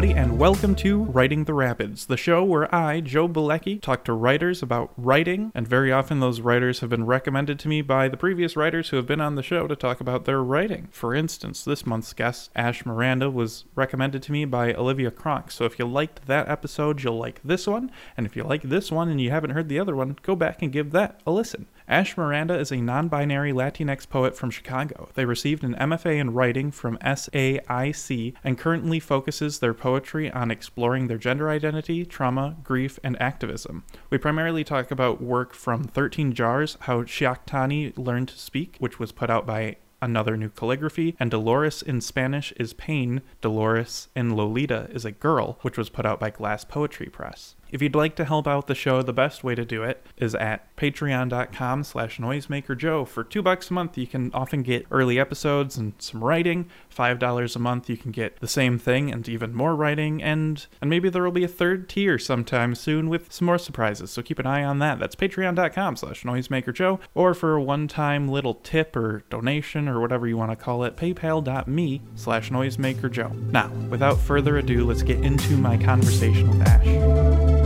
everybody, and welcome to Writing the Rapids, the show where I, Joe Bilecki, talk to writers about writing, and very often those writers have been recommended to me by the previous writers who have been on the show to talk about their writing. For instance, this month's guest, Ash Miranda, was recommended to me by Olivia Cronk, so if you liked that episode, you'll like this one, and if you like this one and you haven't heard the other one, go back and give that a listen. Ash Miranda is a non binary Latinx poet from Chicago. They received an MFA in writing from SAIC and currently focuses their poetry on exploring their gender identity, trauma, grief, and activism. We primarily talk about work from 13 Jars, How Xiaktani Learned to Speak, which was put out by Another New Calligraphy, and Dolores in Spanish is Pain, Dolores in Lolita is a Girl, which was put out by Glass Poetry Press. If you'd like to help out the show, the best way to do it is at patreon.com slash noisemakerjoe. For two bucks a month, you can often get early episodes and some writing. Five dollars a month, you can get the same thing and even more writing, and and maybe there will be a third tier sometime soon with some more surprises. So keep an eye on that. That's patreon.com slash noisemakerjoe. Or for a one-time little tip or donation or whatever you want to call it, paypal.me slash noisemakerjoe. Now, without further ado, let's get into my conversation with Ash.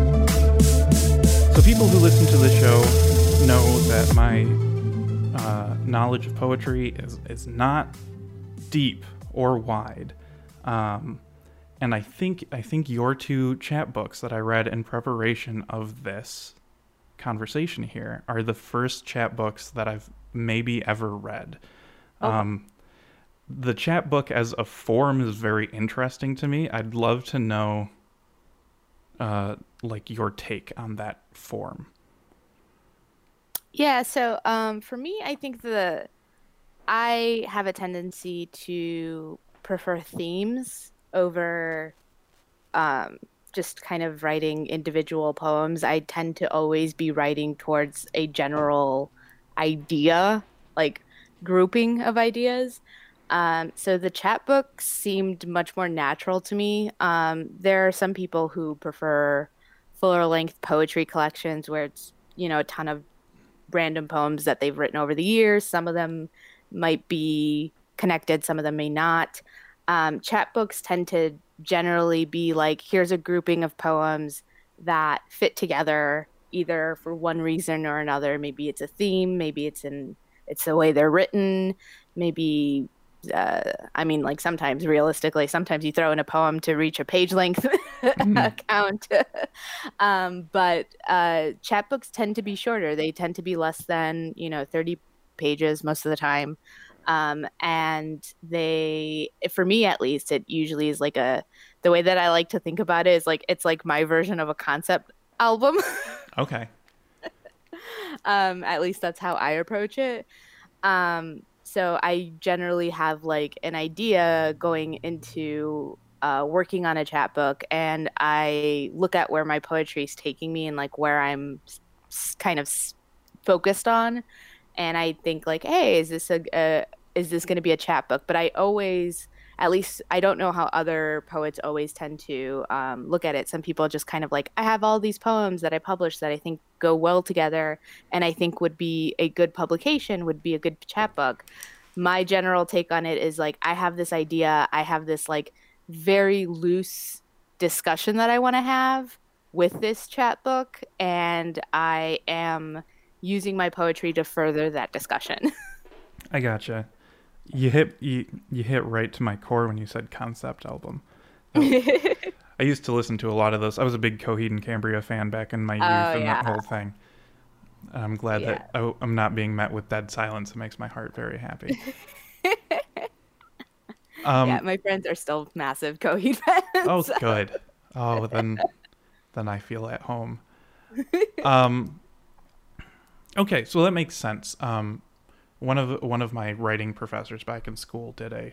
People who listen to the show know that my uh, knowledge of poetry is, is not deep or wide. Um, and I think I think your two chapbooks that I read in preparation of this conversation here are the first chapbooks that I've maybe ever read. Oh. Um, the chapbook as a form is very interesting to me. I'd love to know uh, like your take on that form. Yeah, so um, for me, I think the I have a tendency to prefer themes over um, just kind of writing individual poems. I tend to always be writing towards a general idea, like grouping of ideas. Um, so the chat chapbook seemed much more natural to me. Um, there are some people who prefer fuller length poetry collections where it's you know a ton of random poems that they've written over the years. Some of them might be connected, some of them may not. Um, chapbooks tend to generally be like here's a grouping of poems that fit together either for one reason or another. Maybe it's a theme, maybe it's in it's the way they're written, maybe uh, I mean, like sometimes realistically, sometimes you throw in a poem to reach a page length count. um, but uh, chapbooks tend to be shorter. They tend to be less than, you know, 30 pages most of the time. Um, and they, for me at least, it usually is like a, the way that I like to think about it is like, it's like my version of a concept album. Okay. um, at least that's how I approach it. Um, so I generally have like an idea going into uh, working on a chapbook, and I look at where my poetry is taking me and like where I'm kind of focused on, and I think like, hey, is this a, a is this going to be a chapbook? But I always at least I don't know how other poets always tend to um, look at it. Some people just kind of like, I have all these poems that I published that I think go well together and I think would be a good publication, would be a good chapbook. My general take on it is like, I have this idea, I have this like very loose discussion that I want to have with this chapbook, and I am using my poetry to further that discussion. I gotcha. You hit you, you hit right to my core when you said concept album. I used to listen to a lot of those. I was a big Coheed and Cambria fan back in my youth Oh, and that whole thing. I'm glad that I, I'm not being met with dead silence. It makes my heart very happy. um, yeah, my friends are still massive Coheed fans. Oh, good. Oh, then, then I feel at home. Um, okay, so that makes sense. Um, one of one of my writing professors back in school did a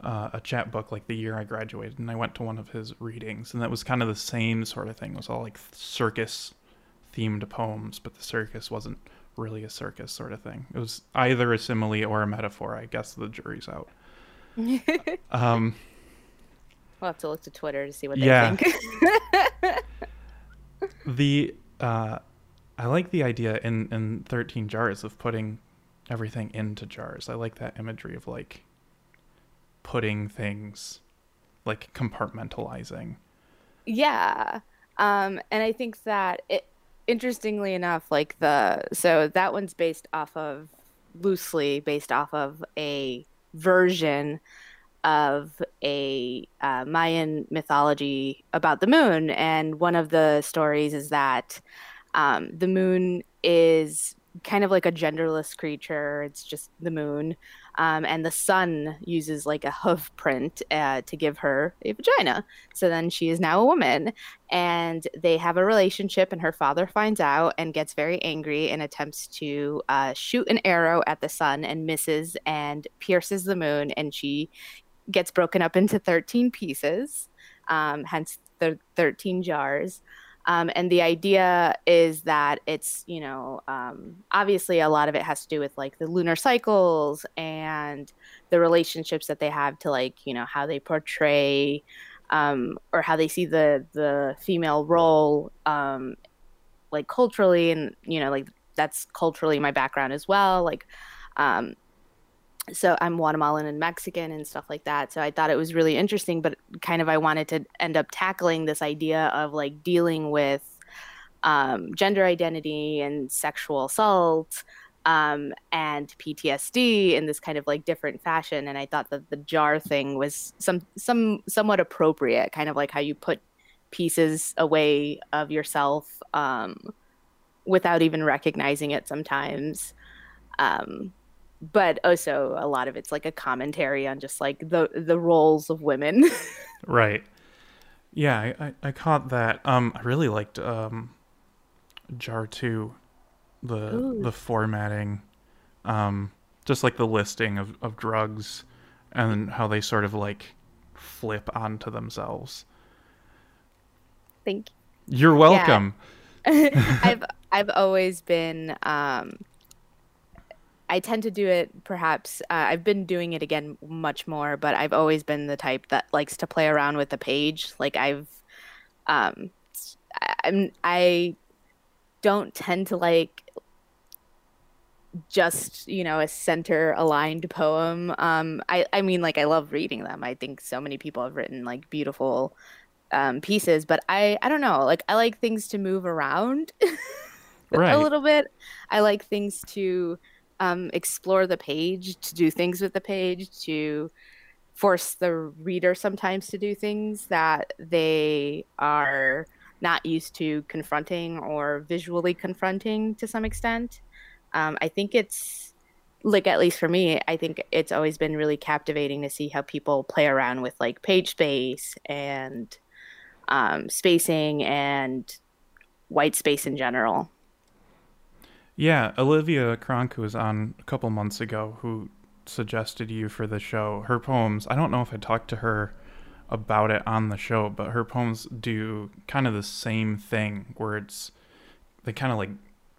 uh, a chapbook like the year I graduated, and I went to one of his readings, and that was kind of the same sort of thing. It was all like circus themed poems, but the circus wasn't really a circus sort of thing. It was either a simile or a metaphor. I guess the jury's out. Um, We'll have to look to Twitter to see what Yeah. they think. the uh, I like the idea in in Thirteen Jars of putting everything into jars. I like that imagery of like putting things like compartmentalizing. Yeah. Um, and I think that it, interestingly enough, like the so that one's based off of loosely based off of a version of a uh, Mayan mythology about the moon, and one of the stories is that um, the moon is kind of like a genderless creature. It's just the moon. Um, and the sun uses like a hoof print uh, to give her a vagina. So then she is now a woman. And they have a relationship, and her father finds out and gets very angry and attempts to uh, shoot an arrow at the sun and misses and pierces the moon. And she gets broken up into 13 pieces, um, hence the 13 jars. Um, and the idea is that it's, you know, um, obviously a lot of it has to do with like the lunar cycles and the relationships that they have to like, you know, how they portray um, or how they see the the female role, um, like culturally, and you know, like that's culturally my background as well. Like, um, so I'm Guatemalan and Mexican and stuff like that. So I thought it was really interesting, but kind of I wanted to end up tackling this idea of like dealing with um, gender identity and sexual assault um, and PTSD in this kind of like different fashion. And I thought that the jar thing was some some somewhat appropriate, kind of like how you put pieces away of yourself um, without even recognizing it sometimes. Um, but also a lot of it's like a commentary on just like the the roles of women. right. Yeah, I, I, I, caught that. Um, I really liked um, Jar Two, the Ooh. the formatting, um, just like the listing of of drugs, and how they sort of like flip onto themselves. Thank you. You're welcome. Yeah. I've I've always been um I tend to do it perhaps uh, I've been doing it again much more, but I've always been the type that likes to play around with the page. Like I've um I'm I don't tend to like just you know a center aligned poem um i i mean like i love reading them i think so many people have written like beautiful um pieces but i i don't know like i like things to move around right. a little bit i like things to um, explore the page, to do things with the page, to force the reader sometimes to do things that they are not used to confronting or visually confronting to some extent. Um, I think it's like at least for me, I think it's always been really captivating to see how people play around with like page space and um, spacing and white space in general. Yeah, Olivia Cronk, who was on a couple months ago, who suggested you for the show. Her poems, I don't know if I talked to her about it on the show, but her poems do kind of the same thing where it's they kind of like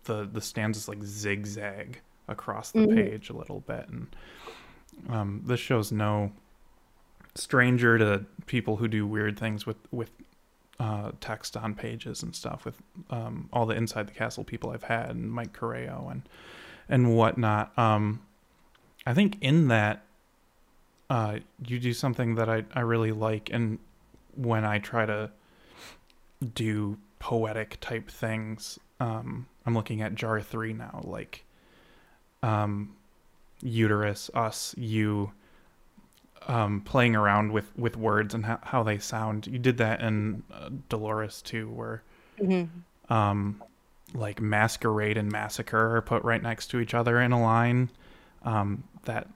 the the stanzas like zigzag across the mm-hmm. page a little bit and um, this show's no stranger to people who do weird things with with uh, text on pages and stuff with um, all the inside the castle people I've had and Mike Corrao and and whatnot. Um, I think in that uh, you do something that I, I really like and when I try to do poetic type things, um, I'm looking at jar three now, like um, uterus, us, you, um, playing around with, with words and how, how they sound. You did that in uh, Dolores too, where mm-hmm. um, like masquerade and massacre are put right next to each other in a line. Um, that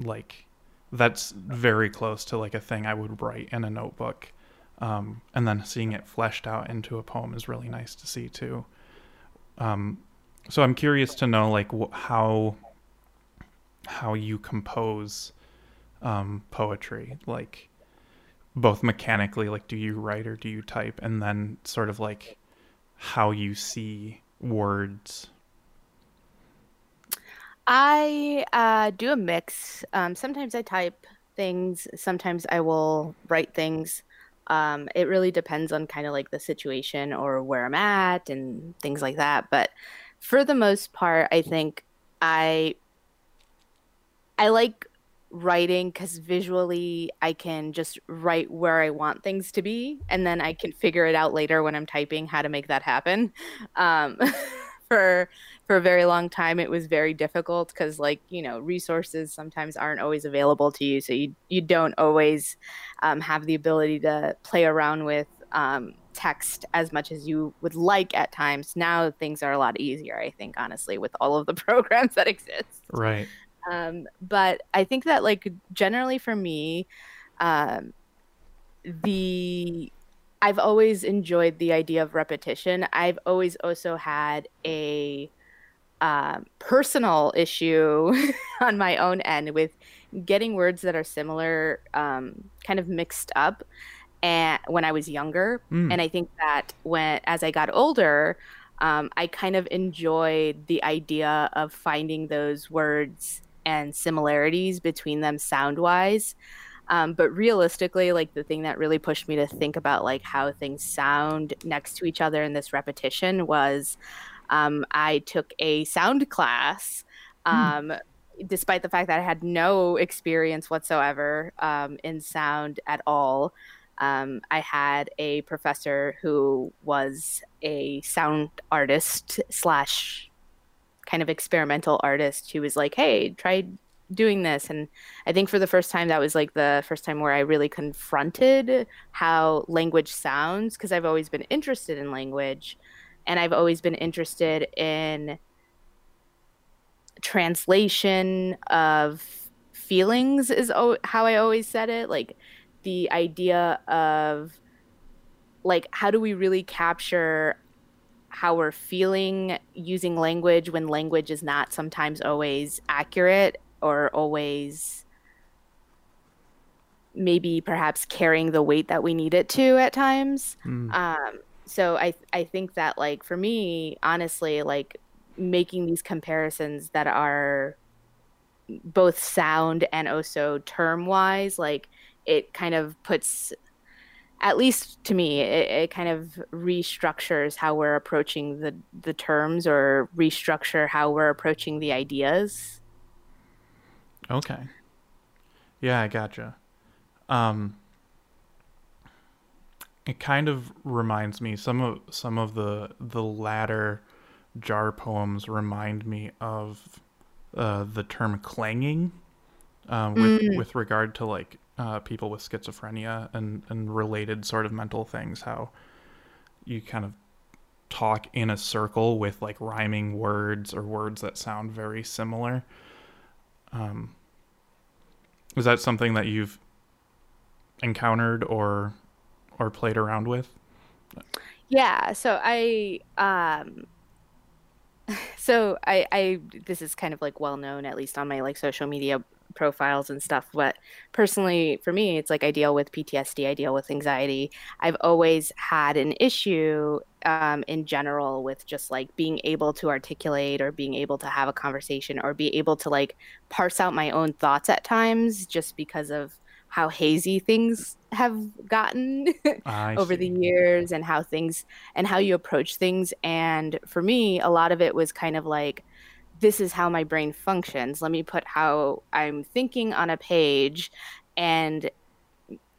like that's very close to like a thing I would write in a notebook. Um, and then seeing it fleshed out into a poem is really nice to see too. Um, so I'm curious to know like wh- how how you compose um, poetry, like both mechanically, like do you write or do you type, and then sort of like how you see words. I uh, do a mix. Um, sometimes I type things. Sometimes I will write things. Um, it really depends on kind of like the situation or where I'm at and things like that. But for the most part, I think I I like writing because visually I can just write where I want things to be, and then I can figure it out later when I'm typing how to make that happen. Um, for for a very long time, it was very difficult because, like you know, resources sometimes aren't always available to you, so you you don't always um, have the ability to play around with um, text as much as you would like at times. Now things are a lot easier, I think, honestly, with all of the programs that exist. Right. Um, but I think that like generally for me, um, the I've always enjoyed the idea of repetition. I've always also had a um, personal issue on my own end with getting words that are similar um, kind of mixed up and when I was younger. Mm. And I think that when as I got older, um, I kind of enjoyed the idea of finding those words and similarities between them sound wise. Um, but realistically, like the thing that really pushed me to think about like how things sound next to each other in this repetition was um, I took a sound class. Hmm. Um, Despite the fact that I had no experience whatsoever um, in sound at all, um, I had a professor who was a sound artist slash kind of experimental artist who was like, "Hey, try doing this." And I think for the first time, that was like the first time where I really confronted how language sounds because I've always been interested in language, and I've always been interested in translation of feelings is how I always said it like the idea of like how do we really capture how we're feeling using language when language is not sometimes always accurate or always maybe perhaps carrying the weight that we need it to at times. Mm. Um, so I I think that like for me, honestly, like making these comparisons that are both sound and also term wise, like it kind of puts at least to me, it, it, kind of restructures how we're approaching the the terms or restructure how we're approaching the ideas. Okay. Yeah, I gotcha. Um, it kind of reminds me some of some of the the latter jar poems remind me of uh, the term clanging um, with mm. with regard to like uh, people with schizophrenia and, and related sort of mental things, how you kind of talk in a circle with like rhyming words or words that sound very similar. Um, is that something that you've encountered or or played around with? Yeah, so I um so I I this is kind of like well known at least on my like social media profiles and stuff. But personally, for me, it's like I deal with PTSD, I deal with anxiety. I've always had an issue um, in general with just like being able to articulate or being able to have a conversation or be able to like parse out my own thoughts at times just because of how hazy things have gotten over the years and how things and how you approach things and for me a lot of it was kind of like this is how my brain functions. Let me put how I'm thinking on a page and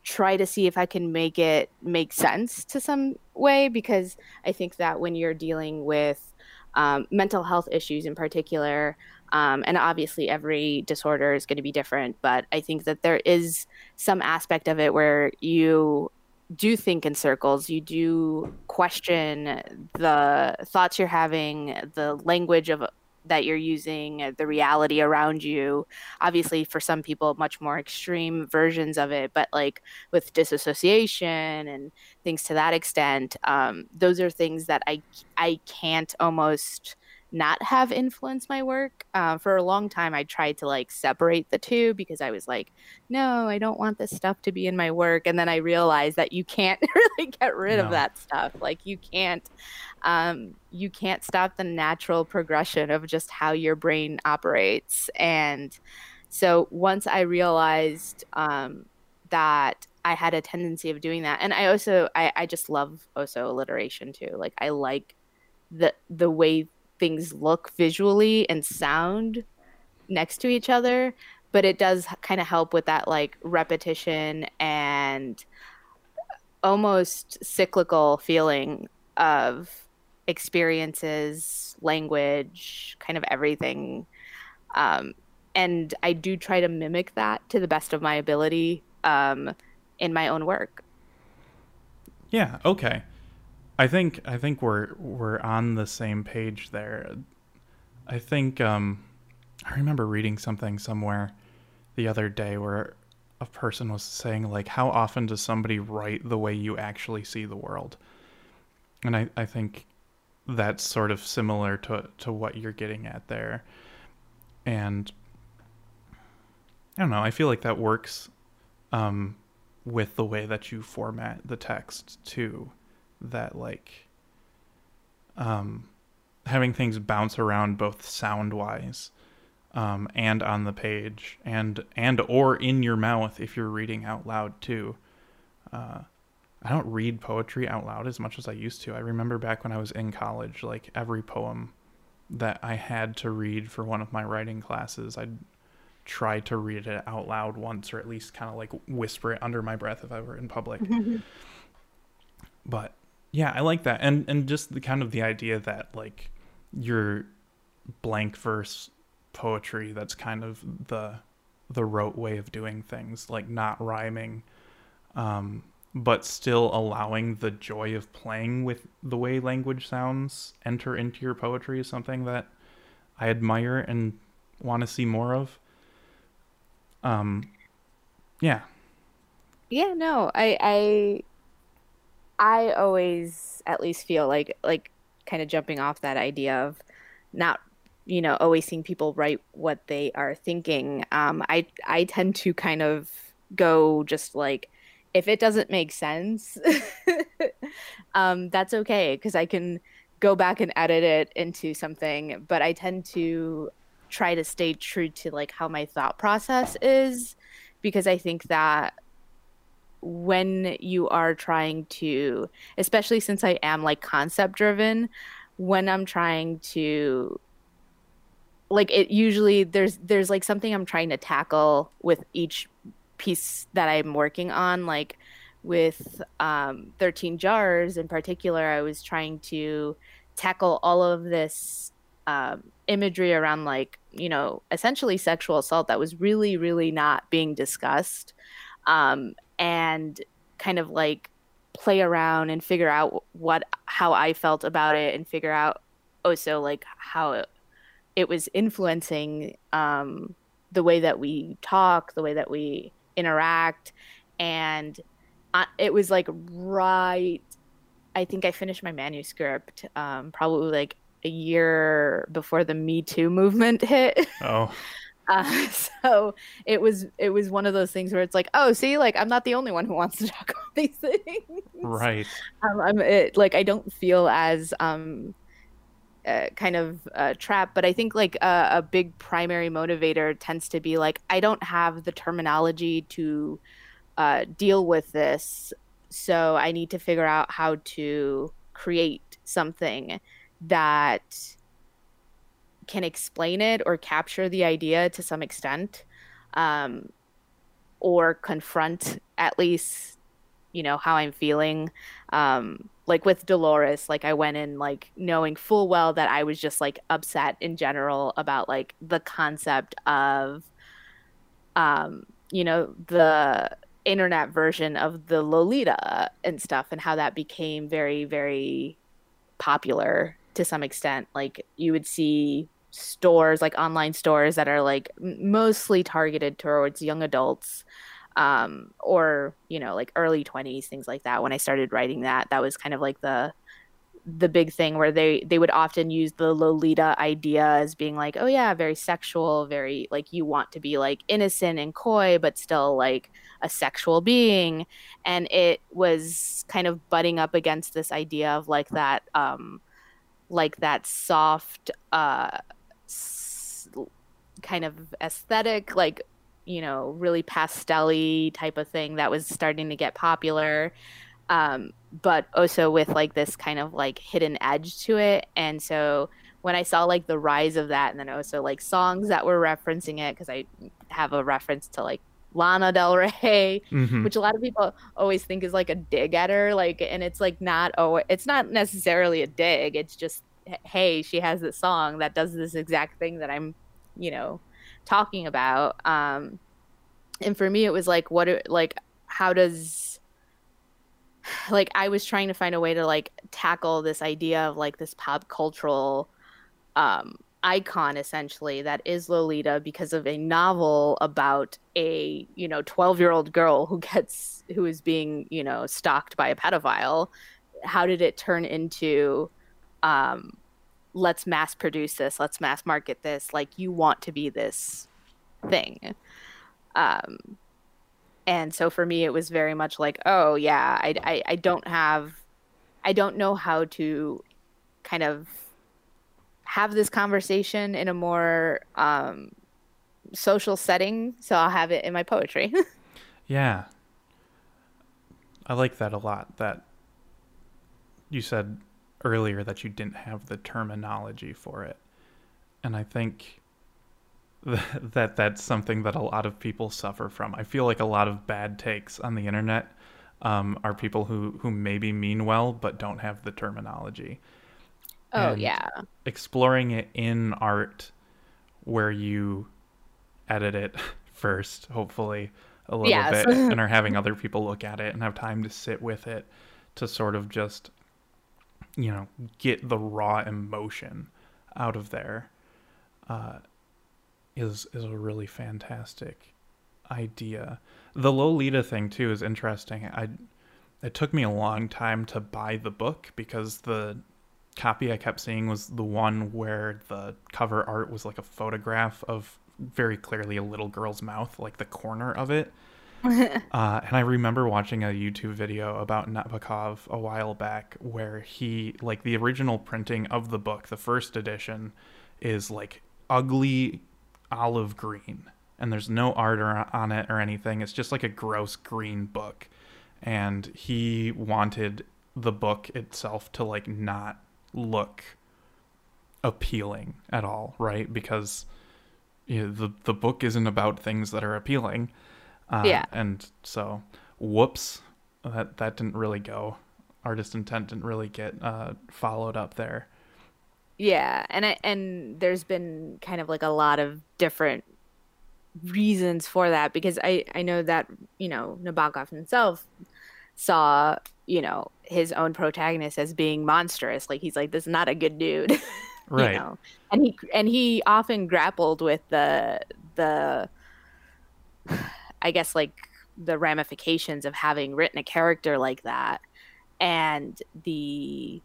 try to see if I can make it make sense to some way because I think that when you're dealing with um, mental health issues in particular, um, and obviously every disorder is going to be different, but I think that there is some aspect of it where you do think in circles, you do question the thoughts you're having, the language of that you're using, uh, the reality around you. Obviously, for some people, much more extreme versions of it, but like with disassociation and things to that extent, um, those are things that I I can't almost not have influenced my work. Uh, for a long time, I tried to like separate the two because I was like, no, I don't want this stuff to be in my work. And then I realized that you can't really get rid no. of that stuff. Like you can't, um, you can't stop the natural progression of just how your brain operates. And so once I realized um, that I had a tendency of doing that, and I also I, I just love also alliteration too. Like I like the the way things look visually and sound next to each other. but it does kind of help with that like repetition and almost cyclical feeling of experiences, language, kind of everything. Um, and I do try to mimic that to the best of my ability um, in my own work. Yeah. Okay. I think I think we're we're on the same page there. I think um, I remember reading something somewhere the other day where a person was saying like how often does somebody write the way you actually see the world? And i, I think that's sort of similar to, to what you're getting at there. And i don't know i feel like that works um, with the way that you format the text too that like um, having things bounce around both sound wise um, and on the page and and or in your mouth if you're reading out loud too. Uh, I don't read poetry out loud as much as I used to. I remember back when I was in college, like every poem that I had to read for one of my writing classes, I'd try to read it out loud once or at least kind of like whisper it under my breath if I were in public. but yeah, I like that. And and just the kind of the idea that like your blank verse poetry that's kind of the the rote way of doing things, like not rhyming, um, but still allowing the joy of playing with the way language sounds enter into your poetry is something that I admire and want to see more of. Um, yeah. Yeah, no, I, I, I always at least feel like, like, kind of jumping off that idea of not you know always seeing people write what they are thinking um, i i tend to kind of go just like if it doesn't make sense um, that's okay because i can go back and edit it into something but i tend to try to stay true to like how my thought process is because i think that when you are trying to especially since i am like concept driven when i'm trying to like it usually there's there's like something I'm trying to tackle with each piece that I'm working on like with um, 13 jars in particular I was trying to tackle all of this um, imagery around like you know essentially sexual assault that was really really not being discussed um, and kind of like play around and figure out what how I felt about it and figure out also like how it was influencing um, the way that we talk, the way that we interact, and I, it was like right. I think I finished my manuscript um, probably like a year before the Me Too movement hit. Oh. Uh, so it was it was one of those things where it's like, oh, see, like I'm not the only one who wants to talk about these things. Right. Um, I'm it, like I don't feel as um, uh, kind of uh, trap but i think like uh, a big primary motivator tends to be like i don't have the terminology to uh, deal with this so i need to figure out how to create something that can explain it or capture the idea to some extent um, or confront at least you know how i'm feeling um, like with Dolores, like I went in like knowing full well that I was just like upset in general about like the concept of um, you know, the internet version of the Lolita and stuff and how that became very, very popular to some extent. Like you would see stores like online stores that are like mostly targeted towards young adults um, or you know like early 20s things like that. When i started writing that that was kind of like the the big thing where they they would often use the lolita idea as being like oh yeah very sexual very like you want to be like innocent and coy but still like a sexual being. And it was kind of butting up against this idea of like that um like that soft uh kind of aesthetic like you know, really pastelly type of thing that was starting to get popular. Um, but also with like this kind of like hidden edge to it. And so when I saw like the rise of that, and then also like songs that were referencing it, because I have a reference to like Lana Del Rey, Mhm. which a lot of people always think is like a dig at her, like, and it's like not oh, it's not necessarily a dig. It's just hey, she has this song that does this exact thing that I'm, you know, talking about. Um, and for me, it was like, what, like, how does, like, I was trying to find a way to like tackle this idea of like this pop cultural, um, icon essentially that is Lolita because of a novel about a you know 12 year old girl who gets who is being you know stalked by a pedophile how did it turn into um let's mass produce this let's mass market this like you want to be this thing um and so for me it was very much like oh yeah i i, I don't have i don't know how to kind of have this conversation in a more um social setting so i'll have it in my poetry Yeah. I like that a lot. That you said earlier that you didn't have the terminology for it. And I think that that's something that a lot of people suffer from. I feel like a lot of bad takes on the internet um, are people who, who maybe mean well but don't have the terminology. oh And yeah Exploring it in art where you edit it first, hopefully, a little Yes. bit, and are having other people look at it and have time to sit with it to sort of just, you know, get the raw emotion out of there. Uh, is is a really fantastic idea. The Lolita thing too is interesting. I it took me a long time to buy the book because the copy I kept seeing was the one where the cover art was like a photograph of very clearly a little girl's mouth, like the corner of it. Uh, and I remember watching a YouTube video about Nabokov a while back where he, like, the original printing of the book, the first edition, is like ugly olive green. And there's no art or, on it or anything. It's just like a gross green book. And he wanted the book itself to, like, not look appealing at all, right? Because you know, the, the book isn't about things that are appealing. Uh, Yeah. And so, whoops, that that didn't really go. Artist intent didn't really get uh, followed up there. Yeah, and I, and there's been kind of like a lot of different reasons for that because I I know that you know Nabokov himself saw you know his own protagonist as being monstrous. Like he's like this is not a good dude, Right. You know? And he and he often grappled with the the I guess like the ramifications of having written a character like that and the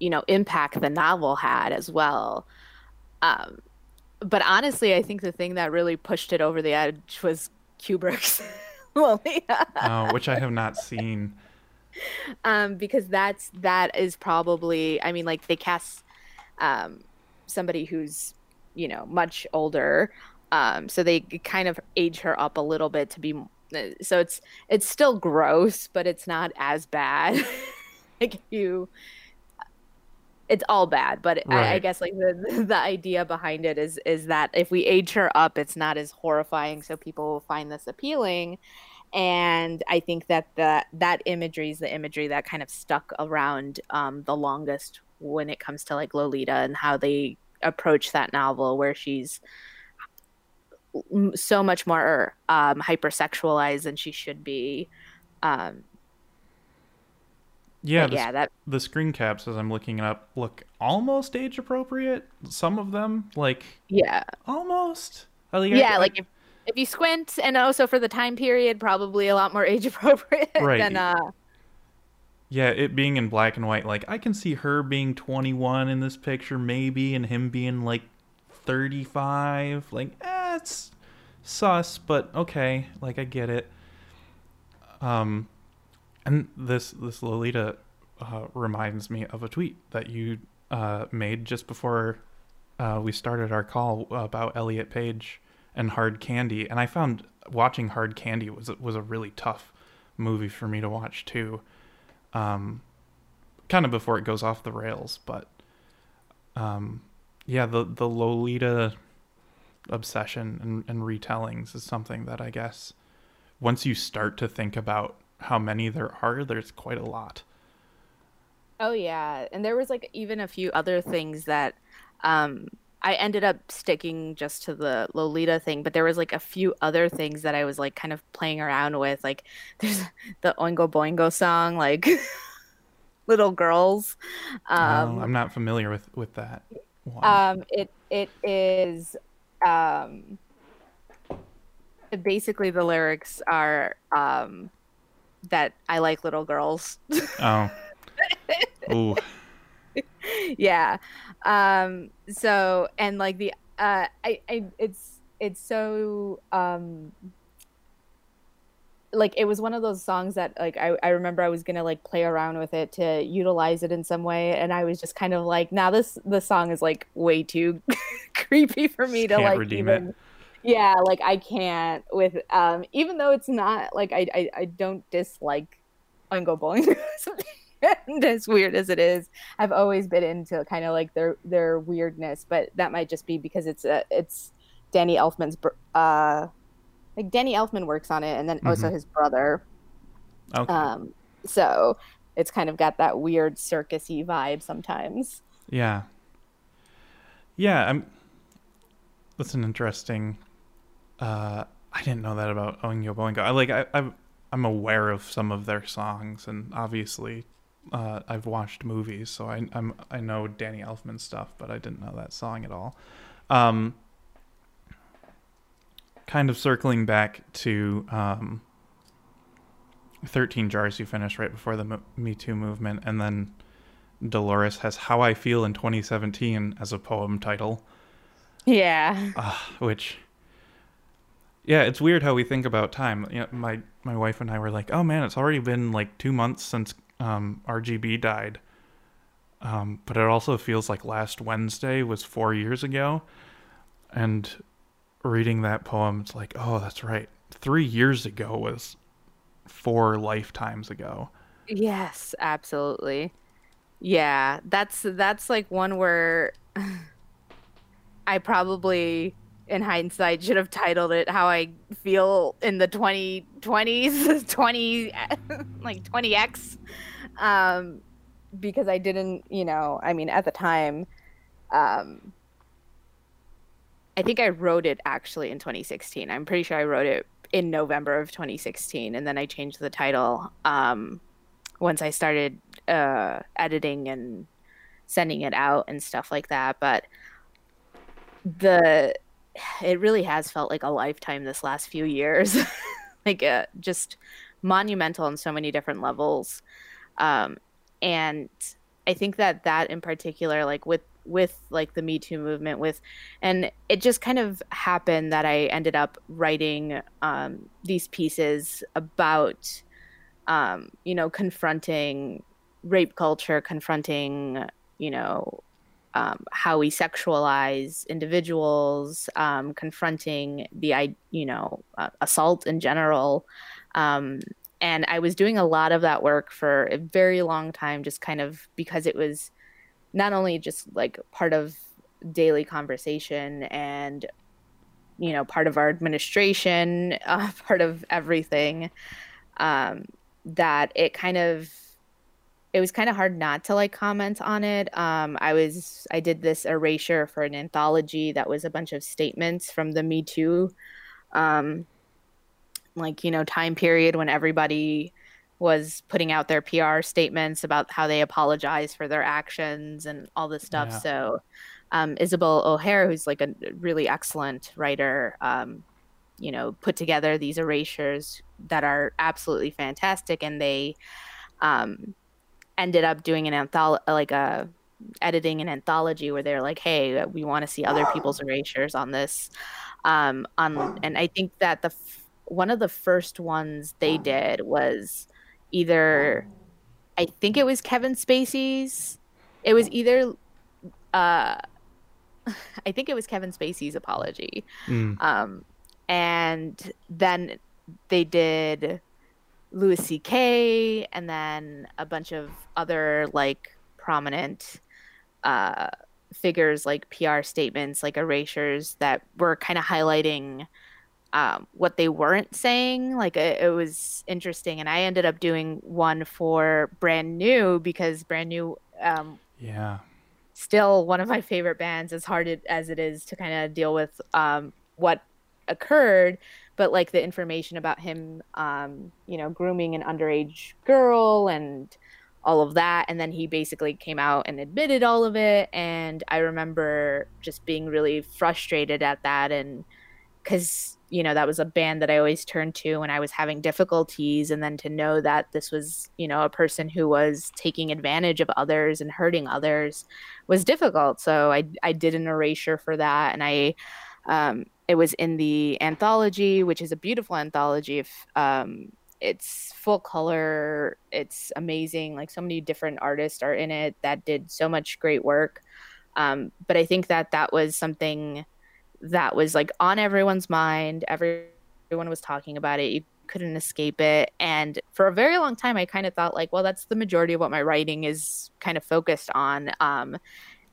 you know impact the novel had as well um but honestly i think the thing that really pushed it over the edge was kubrick's lolita uh, which I have not seen. um because that's that is probably i mean like they cast um somebody who's you know much older um so they kind of age her up a little bit to be so it's it's still gross but it's not as bad. Like you it's all bad but I, I guess like the the idea behind it is is that if we age her up it's not as horrifying so people will find this appealing. And i think that the, that imagery is the imagery that kind of stuck around um, the longest when it comes to like lolita and how they approach that novel where she's so much more um, hypersexualized than she should be um, Yeah, the, yeah that the screen caps as I'm looking it up look almost age appropriate. Some of them, like yeah almost. Like, yeah I- like if, if you squint and also for the time period probably a lot more age appropriate Right. than uh Yeah, it being in black and white, like I can see her being 21 in this picture, maybe, and him being like 35. Like, eh, it's sus, but okay, like I get it. Um, and this this Lolita uh, reminds me of a tweet that you uh, made just before uh, we started our call about Elliot Page and Hard Candy, and I found watching Hard Candy was was a really tough movie for me to watch too um, kind of before it goes off the rails. But um, yeah, the the Lolita obsession and, and retellings is something that I guess once you start to think about how many there are, there's quite a lot. Oh yeah, and there was like even a few other things that um I ended up sticking just to the Lolita thing, but there was like a few other things that I was like kind of playing around with. Like there's the Oingo Boingo song, like Little Girls. Um, oh, I'm not familiar with with that. Um, it it is um, basically the lyrics are um, that I like little girls. oh. Ooh. yeah. Um, so and like the uh I, I it's it's so um like it was one of those songs that like I, I remember I was gonna like play around with it to utilize it in some way and I was just kind of like now this the song is like way too creepy for me to Can't like even it. yeah like I can't with um even though it's not like I I, I don't dislike Oingo Boingo as weird as it is, I've always been into kind of like their their weirdness, but that might just be because it's a it's Danny Elfman's uh like Danny Elfman works on it, and then mm-hmm. also his brother. Okay. Um, so it's kind of got that weird circusy vibe sometimes. Yeah. Yeah, I'm. That's an interesting. Uh, I didn't know that about Oingo Boingo. I like I, I'm I'm aware of some of their songs, and obviously uh, I've watched movies, so I I'm, i know Danny Elfman stuff, but I didn't know that song at all. Um, kind of circling back to um, 13 Jars you finished right before the Me Too movement, and then Dolores has How I Feel in 2017 as a poem title. Yeah. Uh, which, yeah, it's weird how we think about time. You know, my my wife and I were like, "Oh man, it's already been like two months since um, RGB died. Um, but it also feels like last Wednesday was four years ago. And reading that poem, it's like, oh, that's right. Three years ago was four lifetimes ago. Yes, absolutely. Yeah, that's that's like one where I probably in hindsight should have titled it how I feel in the 2020s 20 like 20x um because I didn't you know I mean at the time um I think I wrote it actually in 2016 I'm pretty sure I wrote it in November of 2016 and then I changed the title um once I started uh editing and sending it out and stuff like that. But the it really has felt like a lifetime this last few years. Like uh, just monumental on so many different levels. Um, and i think that that in particular like with with like the me too movement with and it just kind of happened that i ended up writing um, these pieces about um, you know confronting rape culture confronting you know um, how we sexualize individuals, um, confronting the you know uh, assault in general. Um, and I was doing a lot of that work for a very long time, just kind of because it was not only just like part of daily conversation and you know part of our administration, uh, part of everything. Um, that it kind of it was kind of hard not to like comment on it. Um, I was I did this erasure for an anthology that was a bunch of statements from the Me Too, um, like you know time period when everybody was putting out their PR statements about how they apologize for their actions and all this stuff. Yeah. So um, Isobel O'Hare, who's like a really excellent writer, um, you know, put together these erasures that are absolutely fantastic, and they um, ended up doing an anthology, like a editing an anthology where they're like, "Hey, we want to see other people's erasures on this." Um, on and I think that the f- one of the first ones they did was either, I think it was Kevin Spacey's. It was either, uh, I think it was Kevin Spacey's apology, mm. um, and then they did Louis C.K. and then a bunch of other like prominent uh, figures like PR statements, like erasures that were kind of highlighting um, what they weren't saying. Like it, it, was interesting, and I ended up doing one for Brand New because Brand New, um, yeah, still one of my favorite bands. As hard as it is to kind of deal with um, what occurred, but like the information about him, um, you know, grooming an underage girl and all of that and then he basically came out and admitted all of it and i remember just being really frustrated at that and because you know that was a band that i always turned to when i was having difficulties and then to know that this was you know a person who was taking advantage of others and hurting others was difficult. So i i did an erasure for that and i um it was in the anthology which is a beautiful anthology. If um it's full color it's amazing like so many different artists are in it that did so much great work. Um, but i think that that was something that was like on everyone's mind everyone was talking about it you couldn't escape it and for a very long time i kind of thought like well that's the majority of what my writing is kind of focused on um,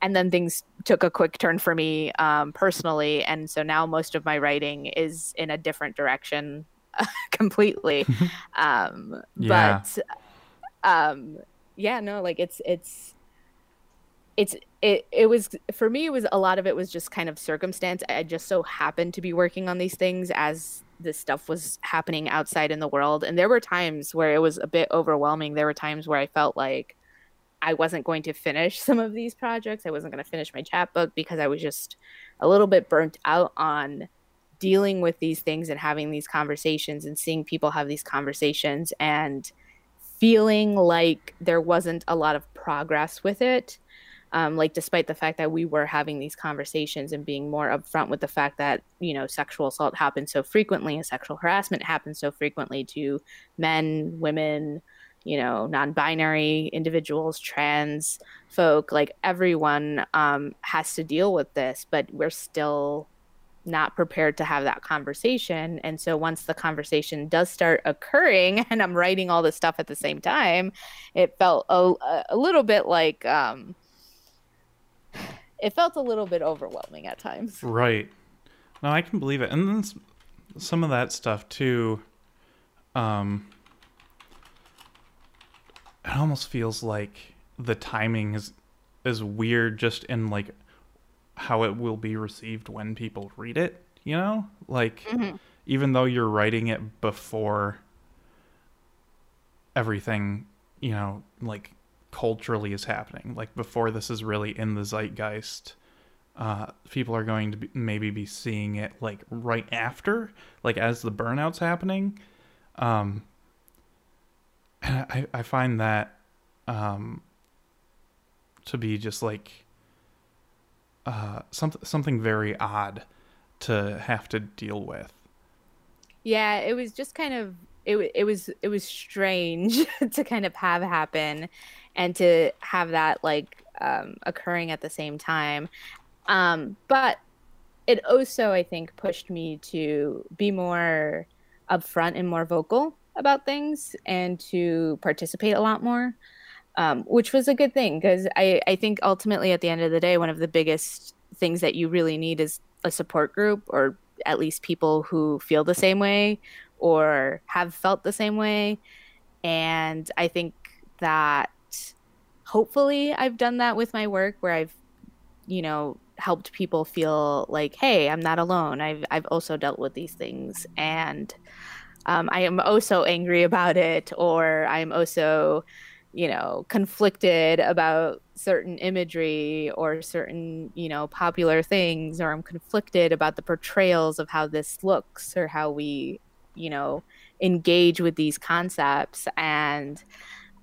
and then things took a quick turn for me um, personally and so now most of my writing is in a different direction completely. um, yeah. But um, yeah, no, like it's it's it's it it was for me it was a lot of it was just kind of circumstance. I just so happened to be working on these things as this stuff was happening outside in the world. And there were times where it was a bit overwhelming. There were times where i felt like i wasn't going to finish some of these projects. I wasn't going to finish my chapbook because i was just a little bit burnt out on dealing with these things and having these conversations and seeing people have these conversations and feeling like there wasn't a lot of progress with it. Um, like despite the fact that we were having these conversations and being more upfront with the fact that you know sexual assault happens so frequently and sexual harassment happens so frequently to men women you know non-binary individuals trans folk like everyone um, has to deal with this but we're still not prepared to have that conversation. And so once the conversation does start occurring and I'm writing all this stuff at the same time, it felt a, a little bit like, um, it felt a little bit overwhelming at times. Right. No, I can believe it. And then some of that stuff too, um, it almost feels like the timing is is weird just in like how it will be received when people read it, you know? Like mm-hmm. even though you're writing it before everything, you know, like culturally is happening, like before this is really in the zeitgeist, uh, people are going to be, maybe be seeing it like right after, like as the burnout's happening. Um, and I, I find that um, to be just like uh, something something very odd to have to deal with. Yeah, it was just kind of it it was it was strange to kind of have happen and to have that like um, occurring at the same time. Um, but it also I think pushed me to be more upfront and more vocal about things and to participate a lot more um, which was a good thing because I, I think ultimately at the end of the day, one of the biggest things that you really need is a support group or at least people who feel the same way or have felt the same way. And I think that hopefully I've done that with my work where I've, you know, helped people feel like, hey, I'm not alone. I've, I've also dealt with these things. And um, I am also angry about it, or I'm also you know, conflicted about certain imagery or certain, you know, popular things, or I'm conflicted about the portrayals of how this looks or how we, you know, engage with these concepts. And,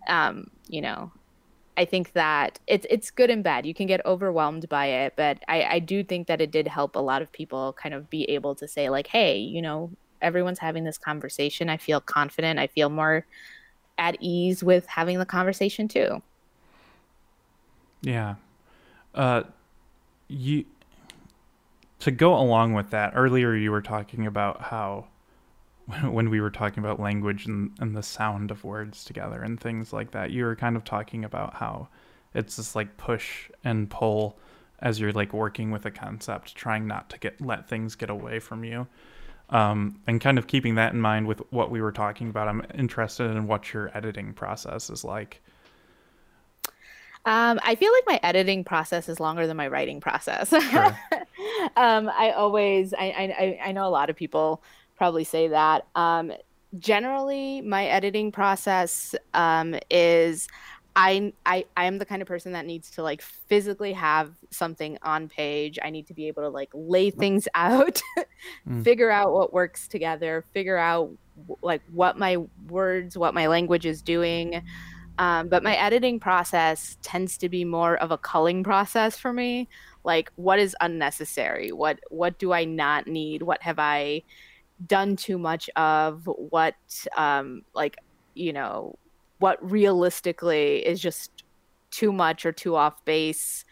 um, you know, I think that it's it's good and bad. You can get overwhelmed by it, but I, I do think that it did help a lot of people kind of be able to say like, hey, you know, everyone's having this conversation. I feel confident. I feel more at ease with having the conversation too. Yeah. Uh, you to go along with that. Earlier, you were talking about how when we were talking about language and, and the sound of words together and things like that, you were kind of talking about how it's this like push and pull as you're like working with a concept, trying not to get let things get away from you. Um, and kind of keeping that in mind with what we were talking about, I'm interested in what your editing process is like. Um, I feel like my editing process is longer than my writing process. Sure. um, I always, I, I, I know a lot of people probably say that. Um, generally, my editing process um, is I I I am the kind of person that needs to like physically have something on page. I need to be able to like lay things out, mm. figure out what works together, figure out like what my words, what my language is doing. Um, but my editing process tends to be more of a culling process for me. Like what is unnecessary? What what do I not need? What have I done too much of? What um like you know what realistically is just too much or too off base.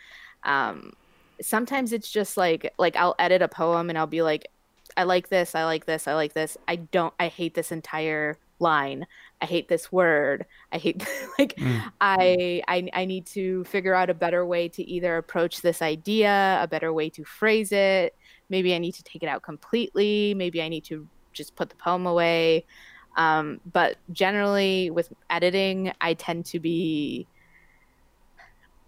Um, sometimes it's just like like I'll edit a poem and I'll be like, I like this, I like this, I like this. I don't, I hate this entire line. I hate this word. I hate like mm. I, I I need to figure out a better way to either approach this idea, a better way to phrase it. Maybe I need to take it out completely. Maybe I need to just put the poem away. Um, but generally, with editing, I tend to be